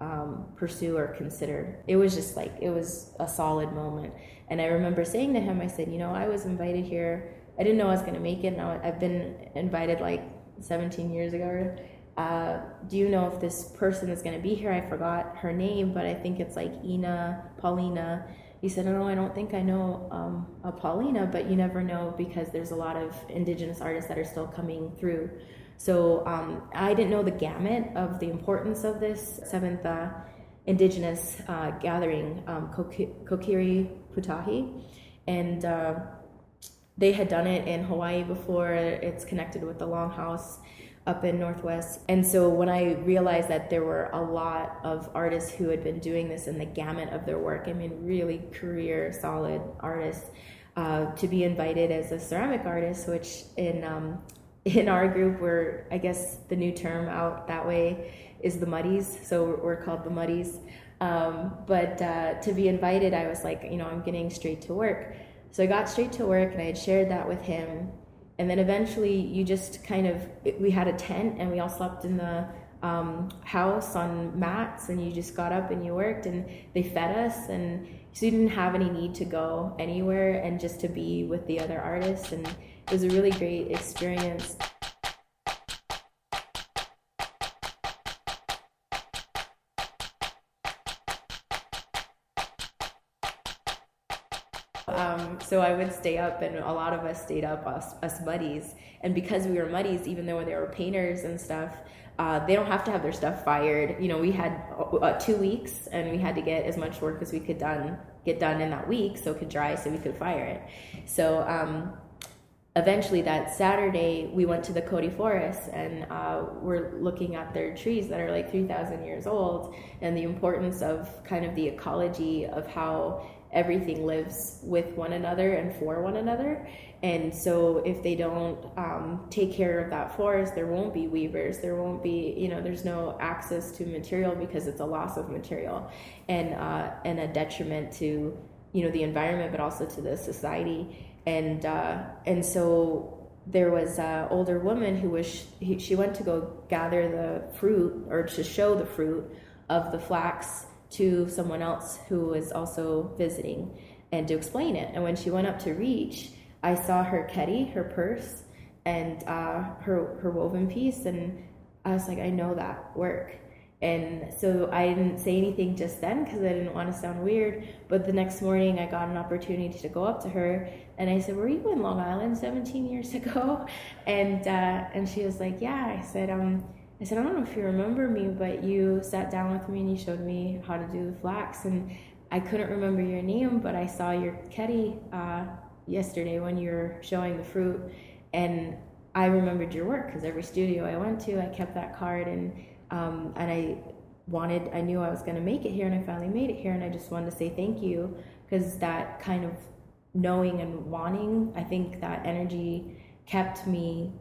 um, pursue or consider. It was just like, it was a solid moment. And I remember saying to him, I said, you know, I was invited here. I didn't know I was going to make it. Now I've been invited like 17 years ago. Uh, do you know if this person is going to be here? I forgot her name, but I think it's like Ina, Paulina. He said, oh, no, I don't think I know um, a Paulina, but you never know because there's a lot of indigenous artists that are still coming through. So um, I didn't know the gamut of the importance of this seventh uh, indigenous uh, gathering, um, Kokiri Putahi. And uh, they had done it in Hawaii before. It's connected with the Longhouse up in Northwest. And so when I realized that there were a lot of artists who had been doing this in the gamut of their work, I mean, really career solid artists, uh, to be invited as a ceramic artist, which in um, in our group, we're I guess the new term out that way is the Muddies. So we're, called the Muddies. Um, but uh, to be invited, I was like, you know, I'm getting straight to work. So I got straight to work and I had shared that with him. And then eventually, you just kind of, we had a tent and we all slept in the um, house on mats and you just got up and you worked and they fed us. And so you didn't have any need to go anywhere and just to be with the other artists. And it was a really great experience. Um, so I would stay up, and a lot of us stayed up, us, us. And because we were muddies, even though they were painters and stuff, uh, they don't have to have their stuff fired. You know, we had uh, two weeks, and we had to get as much work as we could done get done in that week, so it could dry, so we could fire it. So um, eventually, that Saturday, we went to the Kauri Forest, and uh, we're looking at their trees that are like three thousand years old, and the importance of kind of the ecology of how everything lives with one another and for one another. And so, if they don't um, take care of that forest, there won't be weavers. There won't be, you know, there's no access to material because it's a loss of material, and uh, and a detriment to, you know, the environment, but also to the society. And uh, and so there was an older woman who was she, went to go gather the fruit or to show the fruit of the flax to someone else who was also visiting and to explain it. And when she went up to reach, I saw her kete, her purse, and uh, her her woven piece, and I was like, I know that work. And so I didn't say anything just then because I didn't want to sound weird. But the next morning, I got an opportunity to go up to her and I said, "Were you in Long Island 17 years (laughs) ago?" And uh, and she was like, "Yeah." I said, "Um." I said, I don't know if you remember me, but you sat down with me and you showed me how to do the flax. And I couldn't remember your name, but I saw your kete uh, yesterday when you were showing the fruit. And I remembered your work because every studio I went to, I kept that card. And, um, and I wanted, I knew I was going to make it here, and I finally made it here. And I just wanted to say thank you because that kind of knowing and wanting, I think that energy kept me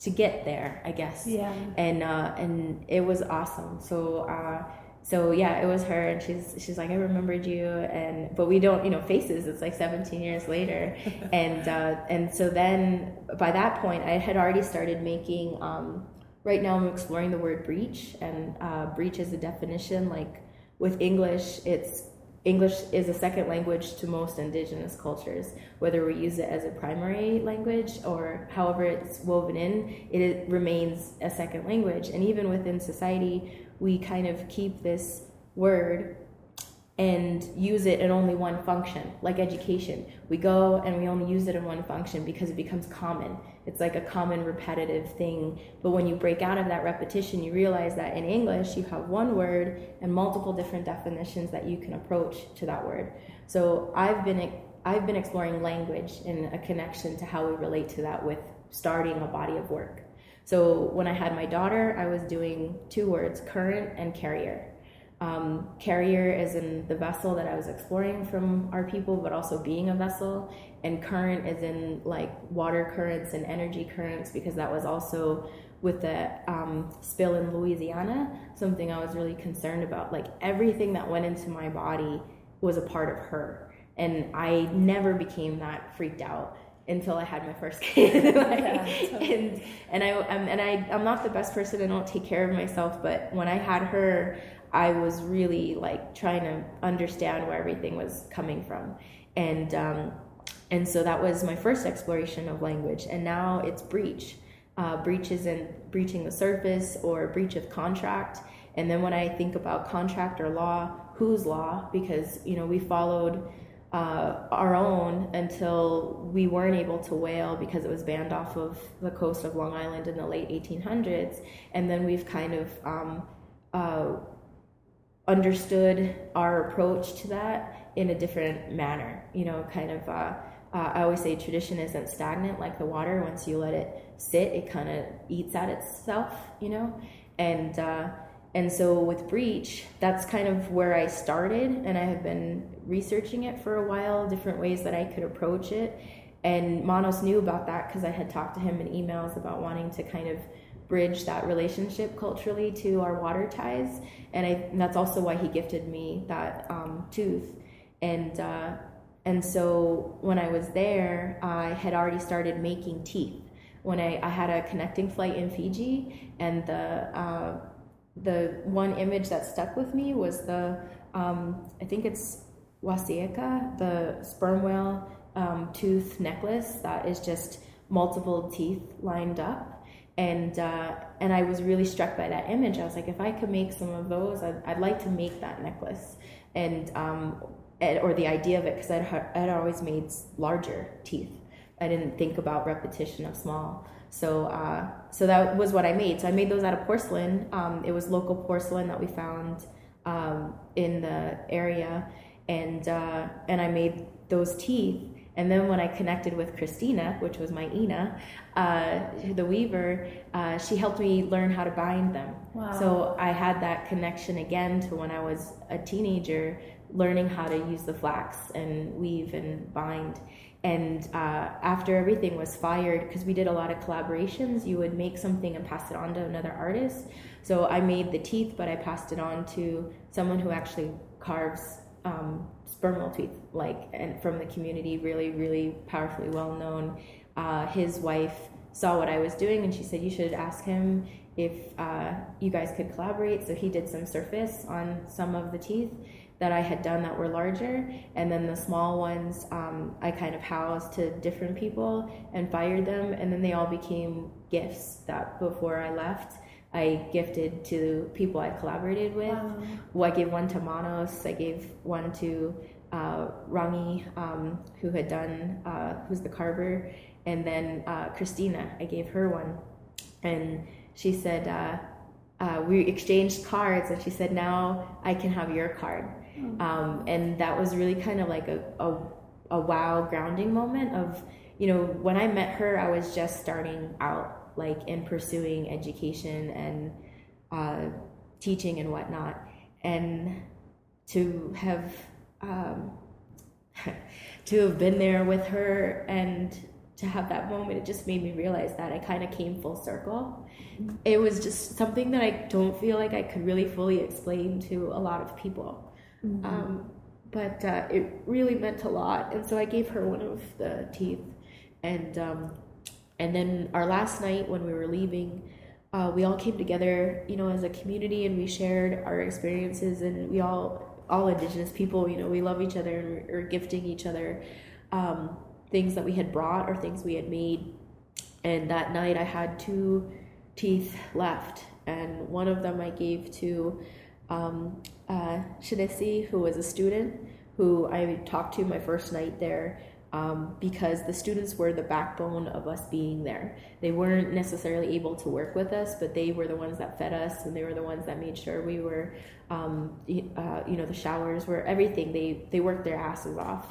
to get there, I guess. Yeah. And uh, and it was awesome. So uh, so yeah, it was her, and she's she's like, I remembered you, and but we don't, you know, faces. It's like 17 years later, (laughs) and uh, and so then by that point, I had already started making. Um, right now, I'm exploring the word breach, and uh, breach is a definition. Like with English, it's English is a second language to most indigenous cultures, whether we use it as a primary language or however it's woven in, it remains a second language. And even within society, we kind of keep this word and use it in only one function, like education. We go and we only use it in one function because it becomes common. It's like a common repetitive thing. But when you break out of that repetition, you realize that in English, you have one word and multiple different definitions that you can approach to that word. So I've been I've been exploring language and a connection to how we relate to that with starting a body of work. So when I had my daughter, I was doing two words, current and carrier. Um, carrier is in the vessel that I was exploring from our people, but also being a vessel. And current is in like water currents and energy currents because that was also with the um, spill in Louisiana, something I was really concerned about. Like everything that went into my body was a part of her. And I never became that freaked out until I had my first (laughs) kid. (laughs) Like, and and I um, and I I'm not the best person. I don't take care of myself, but when I had her, I was really like trying to understand where everything was coming from, and um, and so that was my first exploration of language. And now it's breach, uh, breaches in breaching the surface or breach of contract. And then when I think about contract or law, whose law? Because you know we followed uh, our own until we weren't able to whale because it was banned off of the coast of Long Island in the late 1800s. And then we've kind of um, uh, understood our approach to that in a different manner. You know, kind of, uh, uh, I always say tradition isn't stagnant like the water. Once you let it sit, it kind of eats at itself, you know? And, uh, and so with Breach, that's kind of where I started, and I have been researching it for a while, different ways that I could approach it. And Manos knew about that because I had talked to him in emails about wanting to kind of bridge that relationship culturally to our water ties. And, I, and that's also why he gifted me that um, tooth. And, uh, and so when I was there, I had already started making teeth. When I, I had a connecting flight in Fiji, and the uh, the one image that stuck with me was the um, I think it's wasieka, the sperm whale um, tooth necklace that is just multiple teeth lined up. And uh, and I was really struck by that image. I was like, if I could make some of those, I'd, I'd like to make that necklace. And um, or the idea of it, because I'd, I'd always made larger teeth. I didn't think about repetition of small. So, uh, so that was what I made. So I made those out of porcelain. Um, it was local porcelain that we found um, in the area, and uh, and I made those teeth. And then when I connected with Christina, which was my Ina, uh, the weaver, uh, she helped me learn how to bind them. Wow. So I had that connection again to when I was a teenager, learning how to use the flax and weave and bind. And uh, after everything was fired, because we did a lot of collaborations, you would make something and pass it on to another artist. So I made the teeth, but I passed it on to someone who actually carves um, whale teeth, like and from the community, really, really powerfully well known. Uh, his wife saw what I was doing, and she said, "You should ask him if uh, you guys could collaborate. So he did some surface on some of the teeth that I had done that were larger, and then the small ones um, I kind of housed to different people and fired them, and then they all became gifts that before I left. I gifted to people I collaborated with. Well, I gave one to Manos. I gave one to uh, Rangi, um, who had done, uh, who's the carver, and then uh, Christina. I gave her one, and she said uh, uh, we exchanged cards, and she said now I can have your card, um, and that was really kind of like a, a a wow grounding moment of you know when I met her, I was just starting out like in pursuing education and uh, teaching and whatnot, and to have um, (laughs) to have been there with her and to have that moment, it just made me realize that I kind of came full circle. It was just something that I don't feel like I could really fully explain to a lot of people. Um, but uh, it really meant a lot, and so I gave her one of the teeth, and um, and then our last night when we were leaving, uh, we all came together, you know, as a community, and we shared our experiences, and we all, all Indigenous people, you know, we love each other, and we're gifting each other um, things that we had brought or things we had made. And that night, I had two teeth left, and one of them I gave to um, uh, who was a student who I talked to my first night there um, because the students were the backbone of us being there. They weren't necessarily able to work with us, but they were the ones that fed us, and they were the ones that made sure we were, um, uh, you know, the showers were everything. They they worked their asses off.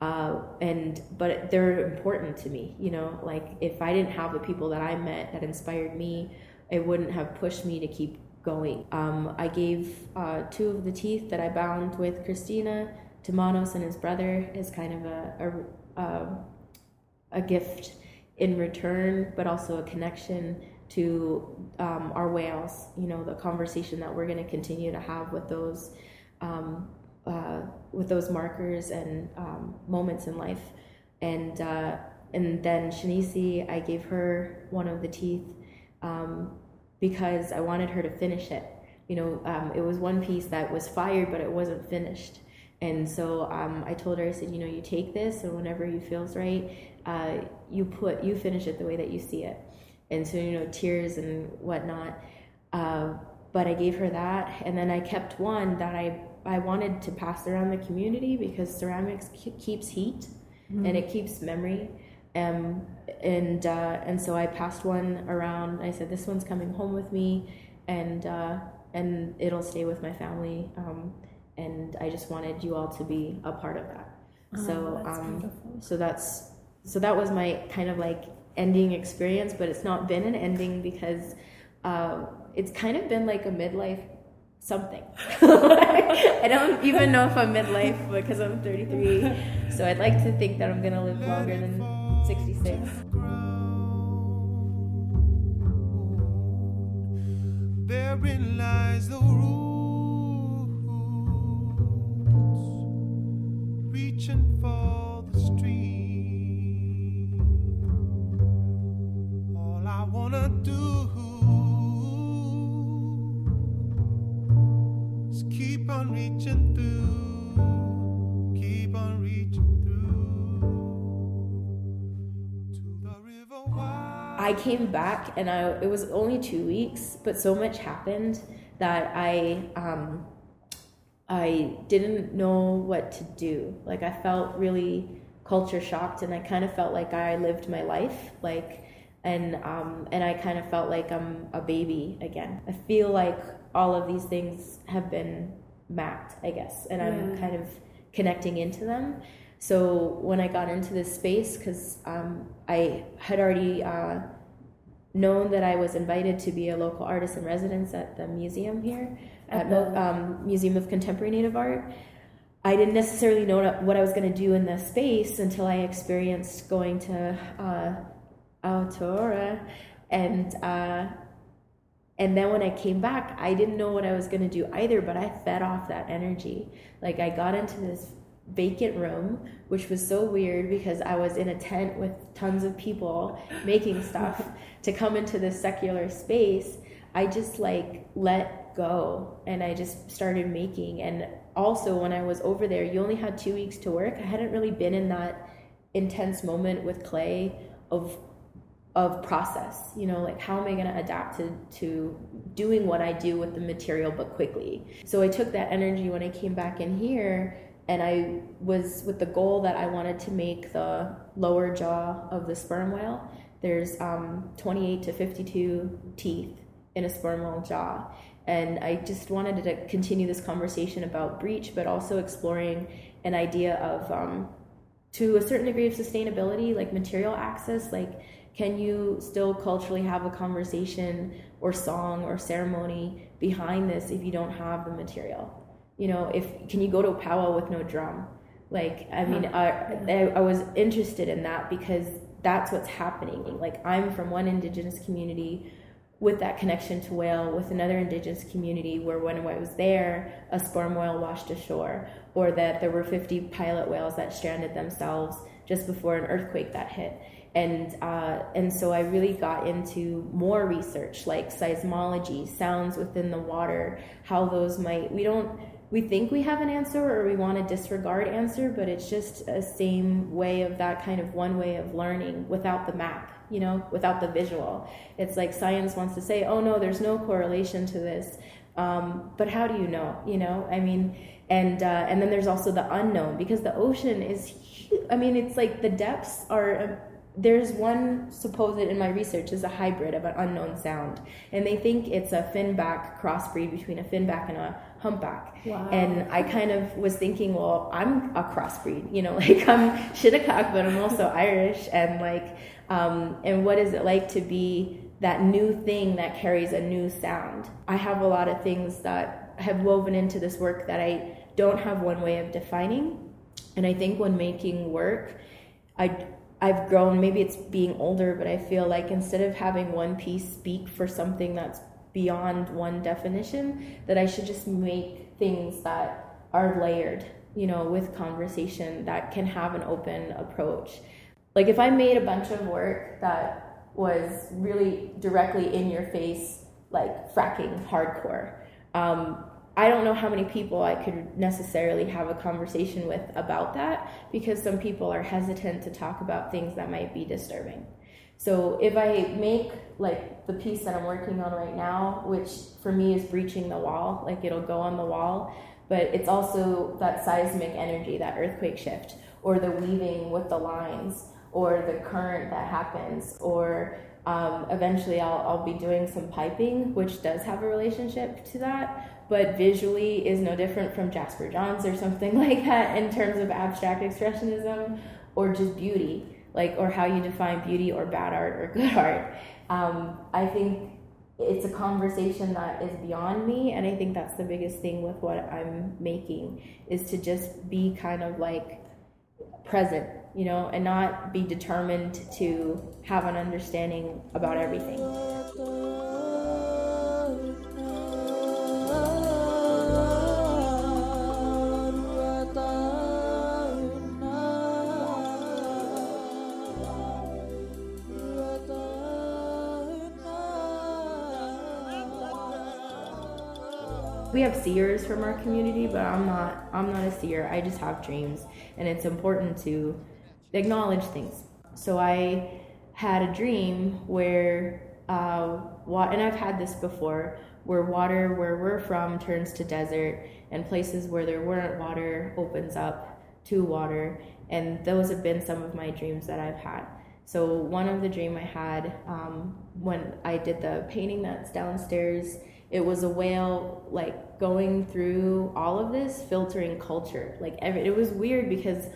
Uh, and but they're important to me you know like if i didn't have the people that i met that inspired me it wouldn't have pushed me to keep going um, i gave uh, two of the teeth that i bound with christina to manos and his brother as kind of a, a, a, gift in return but also a connection to um, our whales you know the conversation that we're going to continue to have with those um, uh, with those markers and um, moments in life. And uh, and then Shanisi, I gave her one of the teeth um, because I wanted her to finish it. You know, um, it was one piece that was fired, but it wasn't finished. And so um, I told her, I said, you know, you take this, and whenever you feels right, uh, you put you finish it the way that you see it. And so you know, tears and whatnot. Uh, but I gave her that, and then I kept one that I I wanted to pass around the community because ceramics ke- keeps heat and it keeps memory. Um, and uh, and so I passed one around. I said, "This one's coming home with me, and uh, and it'll stay with my family." Um, and I just wanted you all to be a part of that. so um, so that's so that was my kind of like ending experience, but it's not been an ending because uh, it's kind of been like a midlife something. (laughs) I don't even know if I'm midlife because I'm 33. So I'd like to think that I'm gonna live longer than 66. Therein lies the roots, reaching for the stream. All I wanna do is keep on reaching through, keep on reaching through. I came back and I it was only two weeks, but so much happened that I um, I didn't know what to do. Like I felt really culture shocked, and I kind of felt like I lived my life, like and um, and I kind of felt like I'm a baby again. I feel like all of these things have been mapped, I guess, and I'm kind of connecting into them. So when I got into this space, because um, I had already uh, known that I was invited to be a local artist in residence at the museum here, at, the- um, Museum of Contemporary Native Art. I didn't necessarily know what I was going to do in the space until I experienced going to uh, Aotearoa, and uh, and then when I came back, I didn't know what I was going to do either, but I fed off that energy. Like I got into this vacant room, which was so weird because I was in a tent with tons of people making stuff (laughs) to come into this secular space. I just like let go and I just started making. And also, when I was over there, you only had two weeks to work. I hadn't really been in that intense moment with clay of of process you know like how am i going to adapt to, to doing what i do with the material but quickly so i took that energy when i came back in here and i was with the goal that i wanted to make the lower jaw of the sperm whale there's um, 28 to 52 teeth in a sperm whale jaw and i just wanted to continue this conversation about breach but also exploring an idea of um, to a certain degree of sustainability like material access like can you still culturally have a conversation or song or ceremony behind this if you don't have the material? You know if can you go to a powwow with no drum? Like i mean I, I, I was interested in that because that's what's happening. Like i'm from one indigenous community with that connection to whale with another indigenous community where when I was there, a sperm whale washed ashore, or that there were 50 pilot whales that stranded themselves just before an earthquake that hit. And, uh, and so I really got into more research like seismology, sounds within the water, how those might, we don't, we think we have an answer or we want to disregard answer, but it's just a same way of that kind of one way of learning without the map you know, without the visual. It's like science wants to say, oh no, there's no correlation to this. Um, but how do you know? You know, I mean, and uh, and then there's also the unknown because the ocean is. Huge. I mean, it's like the depths are. Um, there's one supposed in my research is a hybrid of an unknown sound, and they think it's a finback crossbreed between a finback and a humpback. Wow. And I kind of was thinking, well, I'm a crossbreed, you know, (laughs) like I'm Shinnecock, but I'm also Irish, and like um, and what is it like to be that new thing that carries a new sound? I have a lot of things that have woven into this work that I don't have one way of defining. And I think when making work, I I've grown, maybe it's being older, but I feel like instead of having one piece speak for something that's beyond one definition, that I should just make things that are layered, you know, with conversation that can have an open approach. Like if I made a bunch of work that was really directly in your face, like fracking hardcore, um, I don't know how many people I could necessarily have a conversation with about that because some people are hesitant to talk about things that might be disturbing. So if I make like the piece that I'm working on right now, which for me is breaching the wall, like it'll go on the wall, but it's also that seismic energy, that earthquake shift, or the weaving with the lines, or the current that happens or um, eventually I'll, I'll be doing some piping which does have a relationship to that but visually is no different from jasper johns or something (laughs) like that in terms of abstract expressionism or just beauty like or how you define beauty or bad art or good (laughs) art. Um, i think it's a conversation that is beyond me and i think that's the biggest thing with what i'm making is to just be kind of like present you know, and not be determined to have an understanding about everything. we have seers from our community but i'm not i'm not a seer i just have dreams and it's important to acknowledge things. So I had a dream where, uh, wa- and I've had this before, where water where we're from turns to desert, and places where there weren't water opens up to water, and those have been some of my dreams that I've had. So one of the dream I had um, when I did the painting that's downstairs, it was a whale like going through all of this, filtering culture. Like every, it was weird because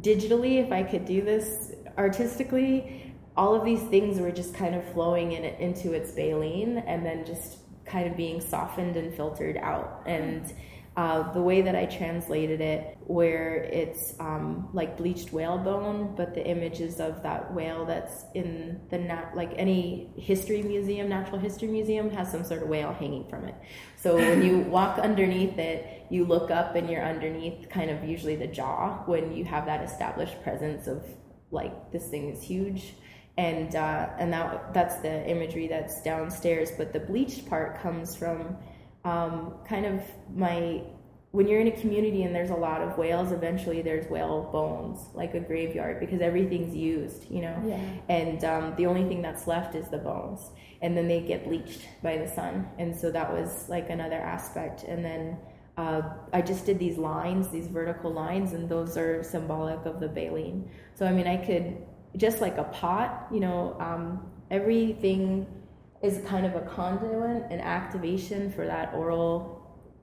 digitally, if I could do this artistically, all of these things were just kind of flowing in into its baleen and then just kind of being softened and filtered out. And uh, the way that I translated it, where it's um, like bleached whale bone, but the images of that whale that's in the nat- like any history museum, natural history museum, has some sort of whale hanging from it. So when you (laughs) walk underneath it, you look up and you're underneath kind of usually the jaw when you have that established presence of like this thing is huge and uh, and that that's the imagery that's downstairs. But the bleached part comes from um, kind of my when you're in a community and there's a lot of whales, eventually there's whale bones, like a graveyard, because everything's used, you know. Yeah. And um, the only thing that's left is the bones, and then they get bleached by the sun, and so that was like another aspect. And then uh, I just did these lines, these vertical lines, and those are symbolic of the baleen. So I mean, I could just like a pot, you know, um, everything is kind of a conduit an activation for that oral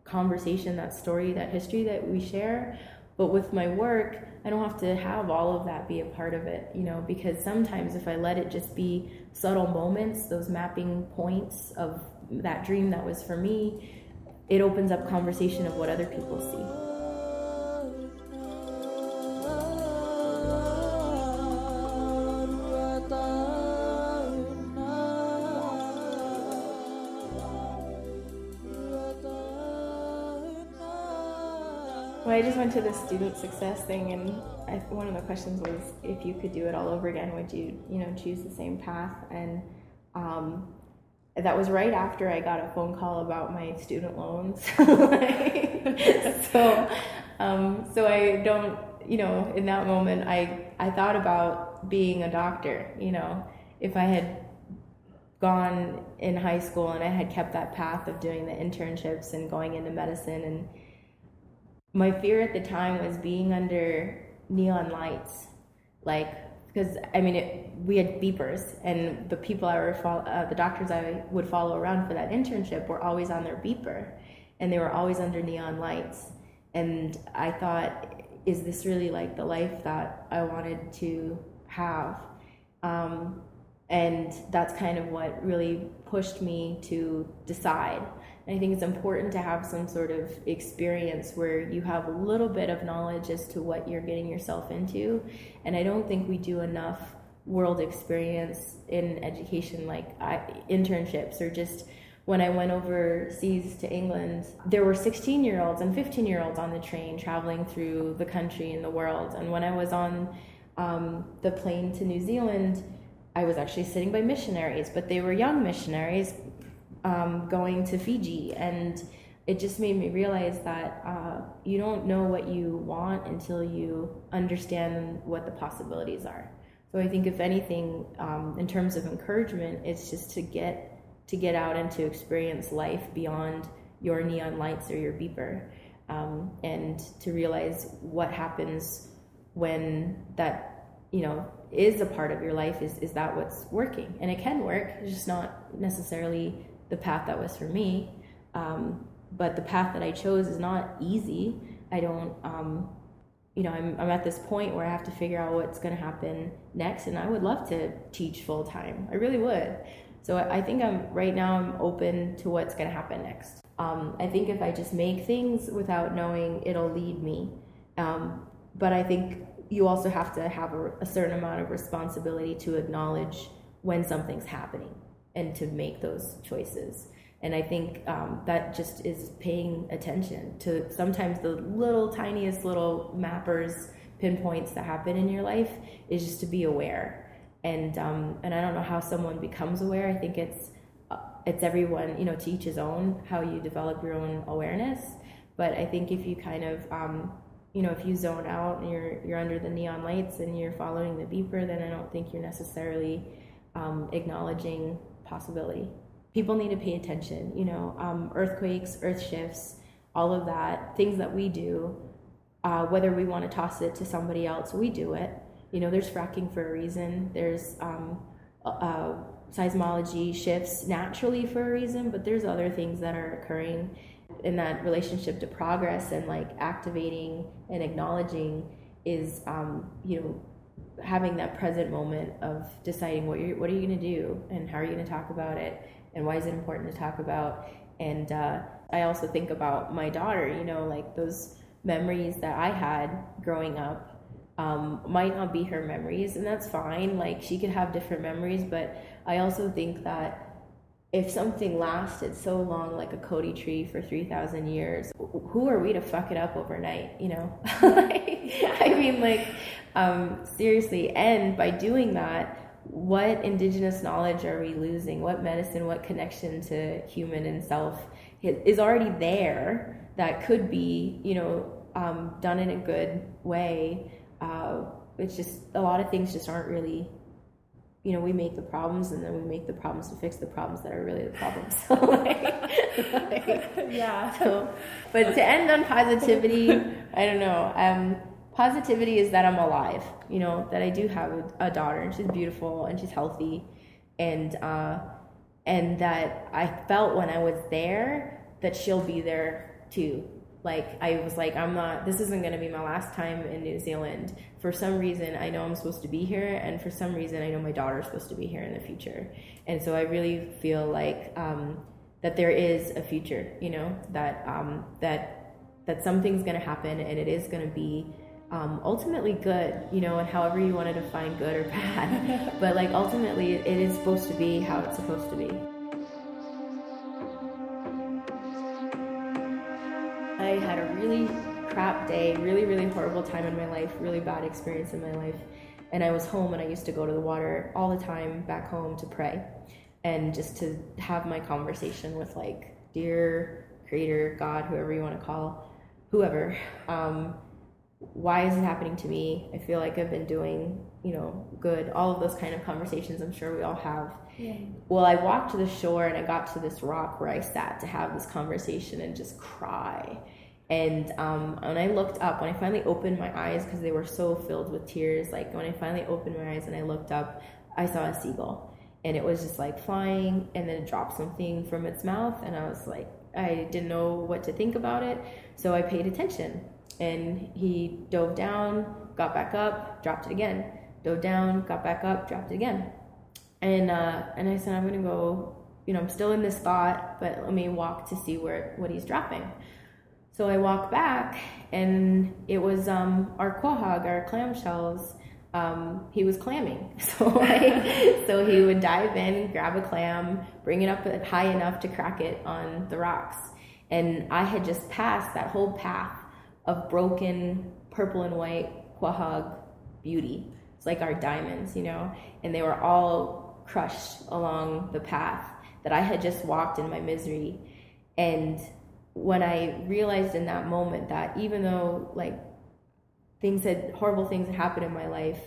conversation, that story, that history that we share. But with my work, I don't have to have all of that be a part of it, you know, because sometimes if I let it just be subtle moments, those mapping points of that dream that was for me, it opens up conversation of what other people see. Well, I just went to the student success thing, and I, one of the questions was if you could do it all over again, would you, you know, choose the same path? And um, that was right after I got a phone call about my student loans. (laughs) so, um, so I don't, you know, in that moment, I I thought about being a doctor. You know, if I had gone in high school and I had kept that path of doing the internships and going into medicine and my fear at the time was being under neon lights like because i mean it, we had beepers and the people i were uh, the doctors i would follow around for that internship were always on their beeper and they were always under neon lights. And i thought is this really like the life that i wanted to have? Um, and that's kind of what really pushed me to decide I think it's important to have some sort of experience where you have a little bit of knowledge as to what you're getting yourself into. And I don't think we do enough world experience in education, like I, internships or just when I went overseas to England, there were 16 year olds and 15 year olds on the train traveling through the country and the world. And when I was on um, the plane to New Zealand, I was actually sitting by missionaries, but they were young missionaries um, going to Fiji, and it just made me realize that uh, you don't know what you want until you understand what the possibilities are. So I think if anything, um, in terms of encouragement, it's just to get to get out and to experience life beyond your neon lights or your beeper, um, and to realize what happens when that you know is a part of your life. Is is that what's working? And it can work. It's just not necessarily the path that was for me. Um, but the path that I chose is not easy. I don't, um, you know, I'm, I'm at this point where I have to figure out what's going to happen next, and I would love to teach full time. I really would. So I, I think I'm right now. I'm open to what's going to happen next. Um, I think if I just make things without knowing, it'll lead me. Um, but I think you also have to have a, a certain amount of responsibility to acknowledge when something's happening and to make those choices. And I think um, that just is paying attention to sometimes the little tiniest little mappers, pinpoints that happen in your life is just to be aware. And um, and I don't know how someone becomes aware. I think it's uh, it's everyone, you know, to each his own. How you develop your own awareness. But I think if you kind of um, you know, if you zone out and you're you're under the neon lights and you're following the beeper, then I don't think you're necessarily um, acknowledging possibility. People need to pay attention, you know, um, earthquakes, earth shifts, all of that, things that we do, uh, whether we want to toss it to somebody else, we do it. You know, there's fracking for a reason, there's um, uh, seismology shifts naturally for a reason, but there's other things that are occurring in that relationship to progress and like activating and acknowledging is, um, you know, having that present moment of deciding what you what are you going to do and how are you going to talk about it and why is it important to talk about. And uh, i also think about my daughter you know like those memories that i had growing up um, might not be her memories and that's fine. Like she could have different memories but i also think that if something lasted so long like a Kauri tree for 3000 years who are we to fuck it up overnight you know (laughs) i mean like um, seriously and by doing that what indigenous knowledge are we losing? What medicine, what connection to human and self is already there that could be, you know, um, done in a good way? Uh, it's just a lot of things just aren't really you know, we make the problems and then we make the problems to fix the problems that are really the problems. (laughs) So, like, like, Yeah. so, but to end on positivity, I don't know. Um, positivity is that I'm alive. You know that I do have a, a daughter and she's beautiful and she's healthy, and uh, and that I felt when I was there that she'll be there too. Like I was like, I'm not. This isn't going to be my last time in New Zealand. For some reason, I know I'm supposed to be here, and for some reason, I know my daughter's supposed to be here in the future. And so I really feel like um, that there is a future. You know that um, that that something's going to happen, and it is going to be um, ultimately good. You know, and however you want to define good or (laughs) bad, but like ultimately, it is supposed to be how it's supposed to be. Had a really crap day, really, really horrible time in my life, really bad experience in my life. And I was home and I used to go to the water all the time back home to pray and just to have my conversation with like dear creator, God, whoever you want to call, whoever. Um, why is it happening to me? I feel like I've been doing, you know, good. All of those kind of conversations I'm sure we all have. Yeah. Well, I walked to the shore and I got to this rock where I sat to have this conversation and just cry. And um, when I looked up, when I finally opened my eyes, because they were so filled with tears, like when I finally opened my eyes and I looked up, I saw a seagull. And it was just like flying and then it dropped something from its mouth. And I was like, I didn't know what to think about it. So I paid attention. And he dove down, got back up, dropped it again. Dove down, got back up, dropped it again and uh, and I said I'm gonna go. You know, I'm still in this thought, but let me walk to see where what he's dropping. So I walk back, and it was um, our quahog, our clamshells. Um, he was clamming, (laughs) so so he would dive in, grab a clam, bring it up high enough to crack it on the rocks, and I had just passed that whole path of broken purple and white quahog beauty. It's like our diamonds, you know, and they were all crushed along the path that I had just walked in my misery. And when I realized in that moment that even though like things had horrible things had happened in my life,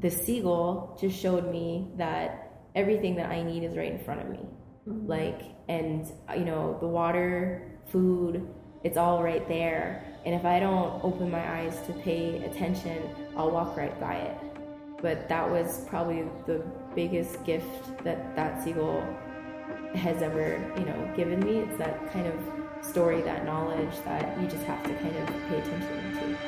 the seagull just showed me that everything that I need is right in front of me. Mm-hmm. Like, and you know, the water, food, it's all right there. And if I don't open my eyes to pay attention, I'll walk right by it. But that was probably the biggest gift that that seagull has ever, you know, given me. It's that kind of story, that knowledge that you just have to kind of pay attention to.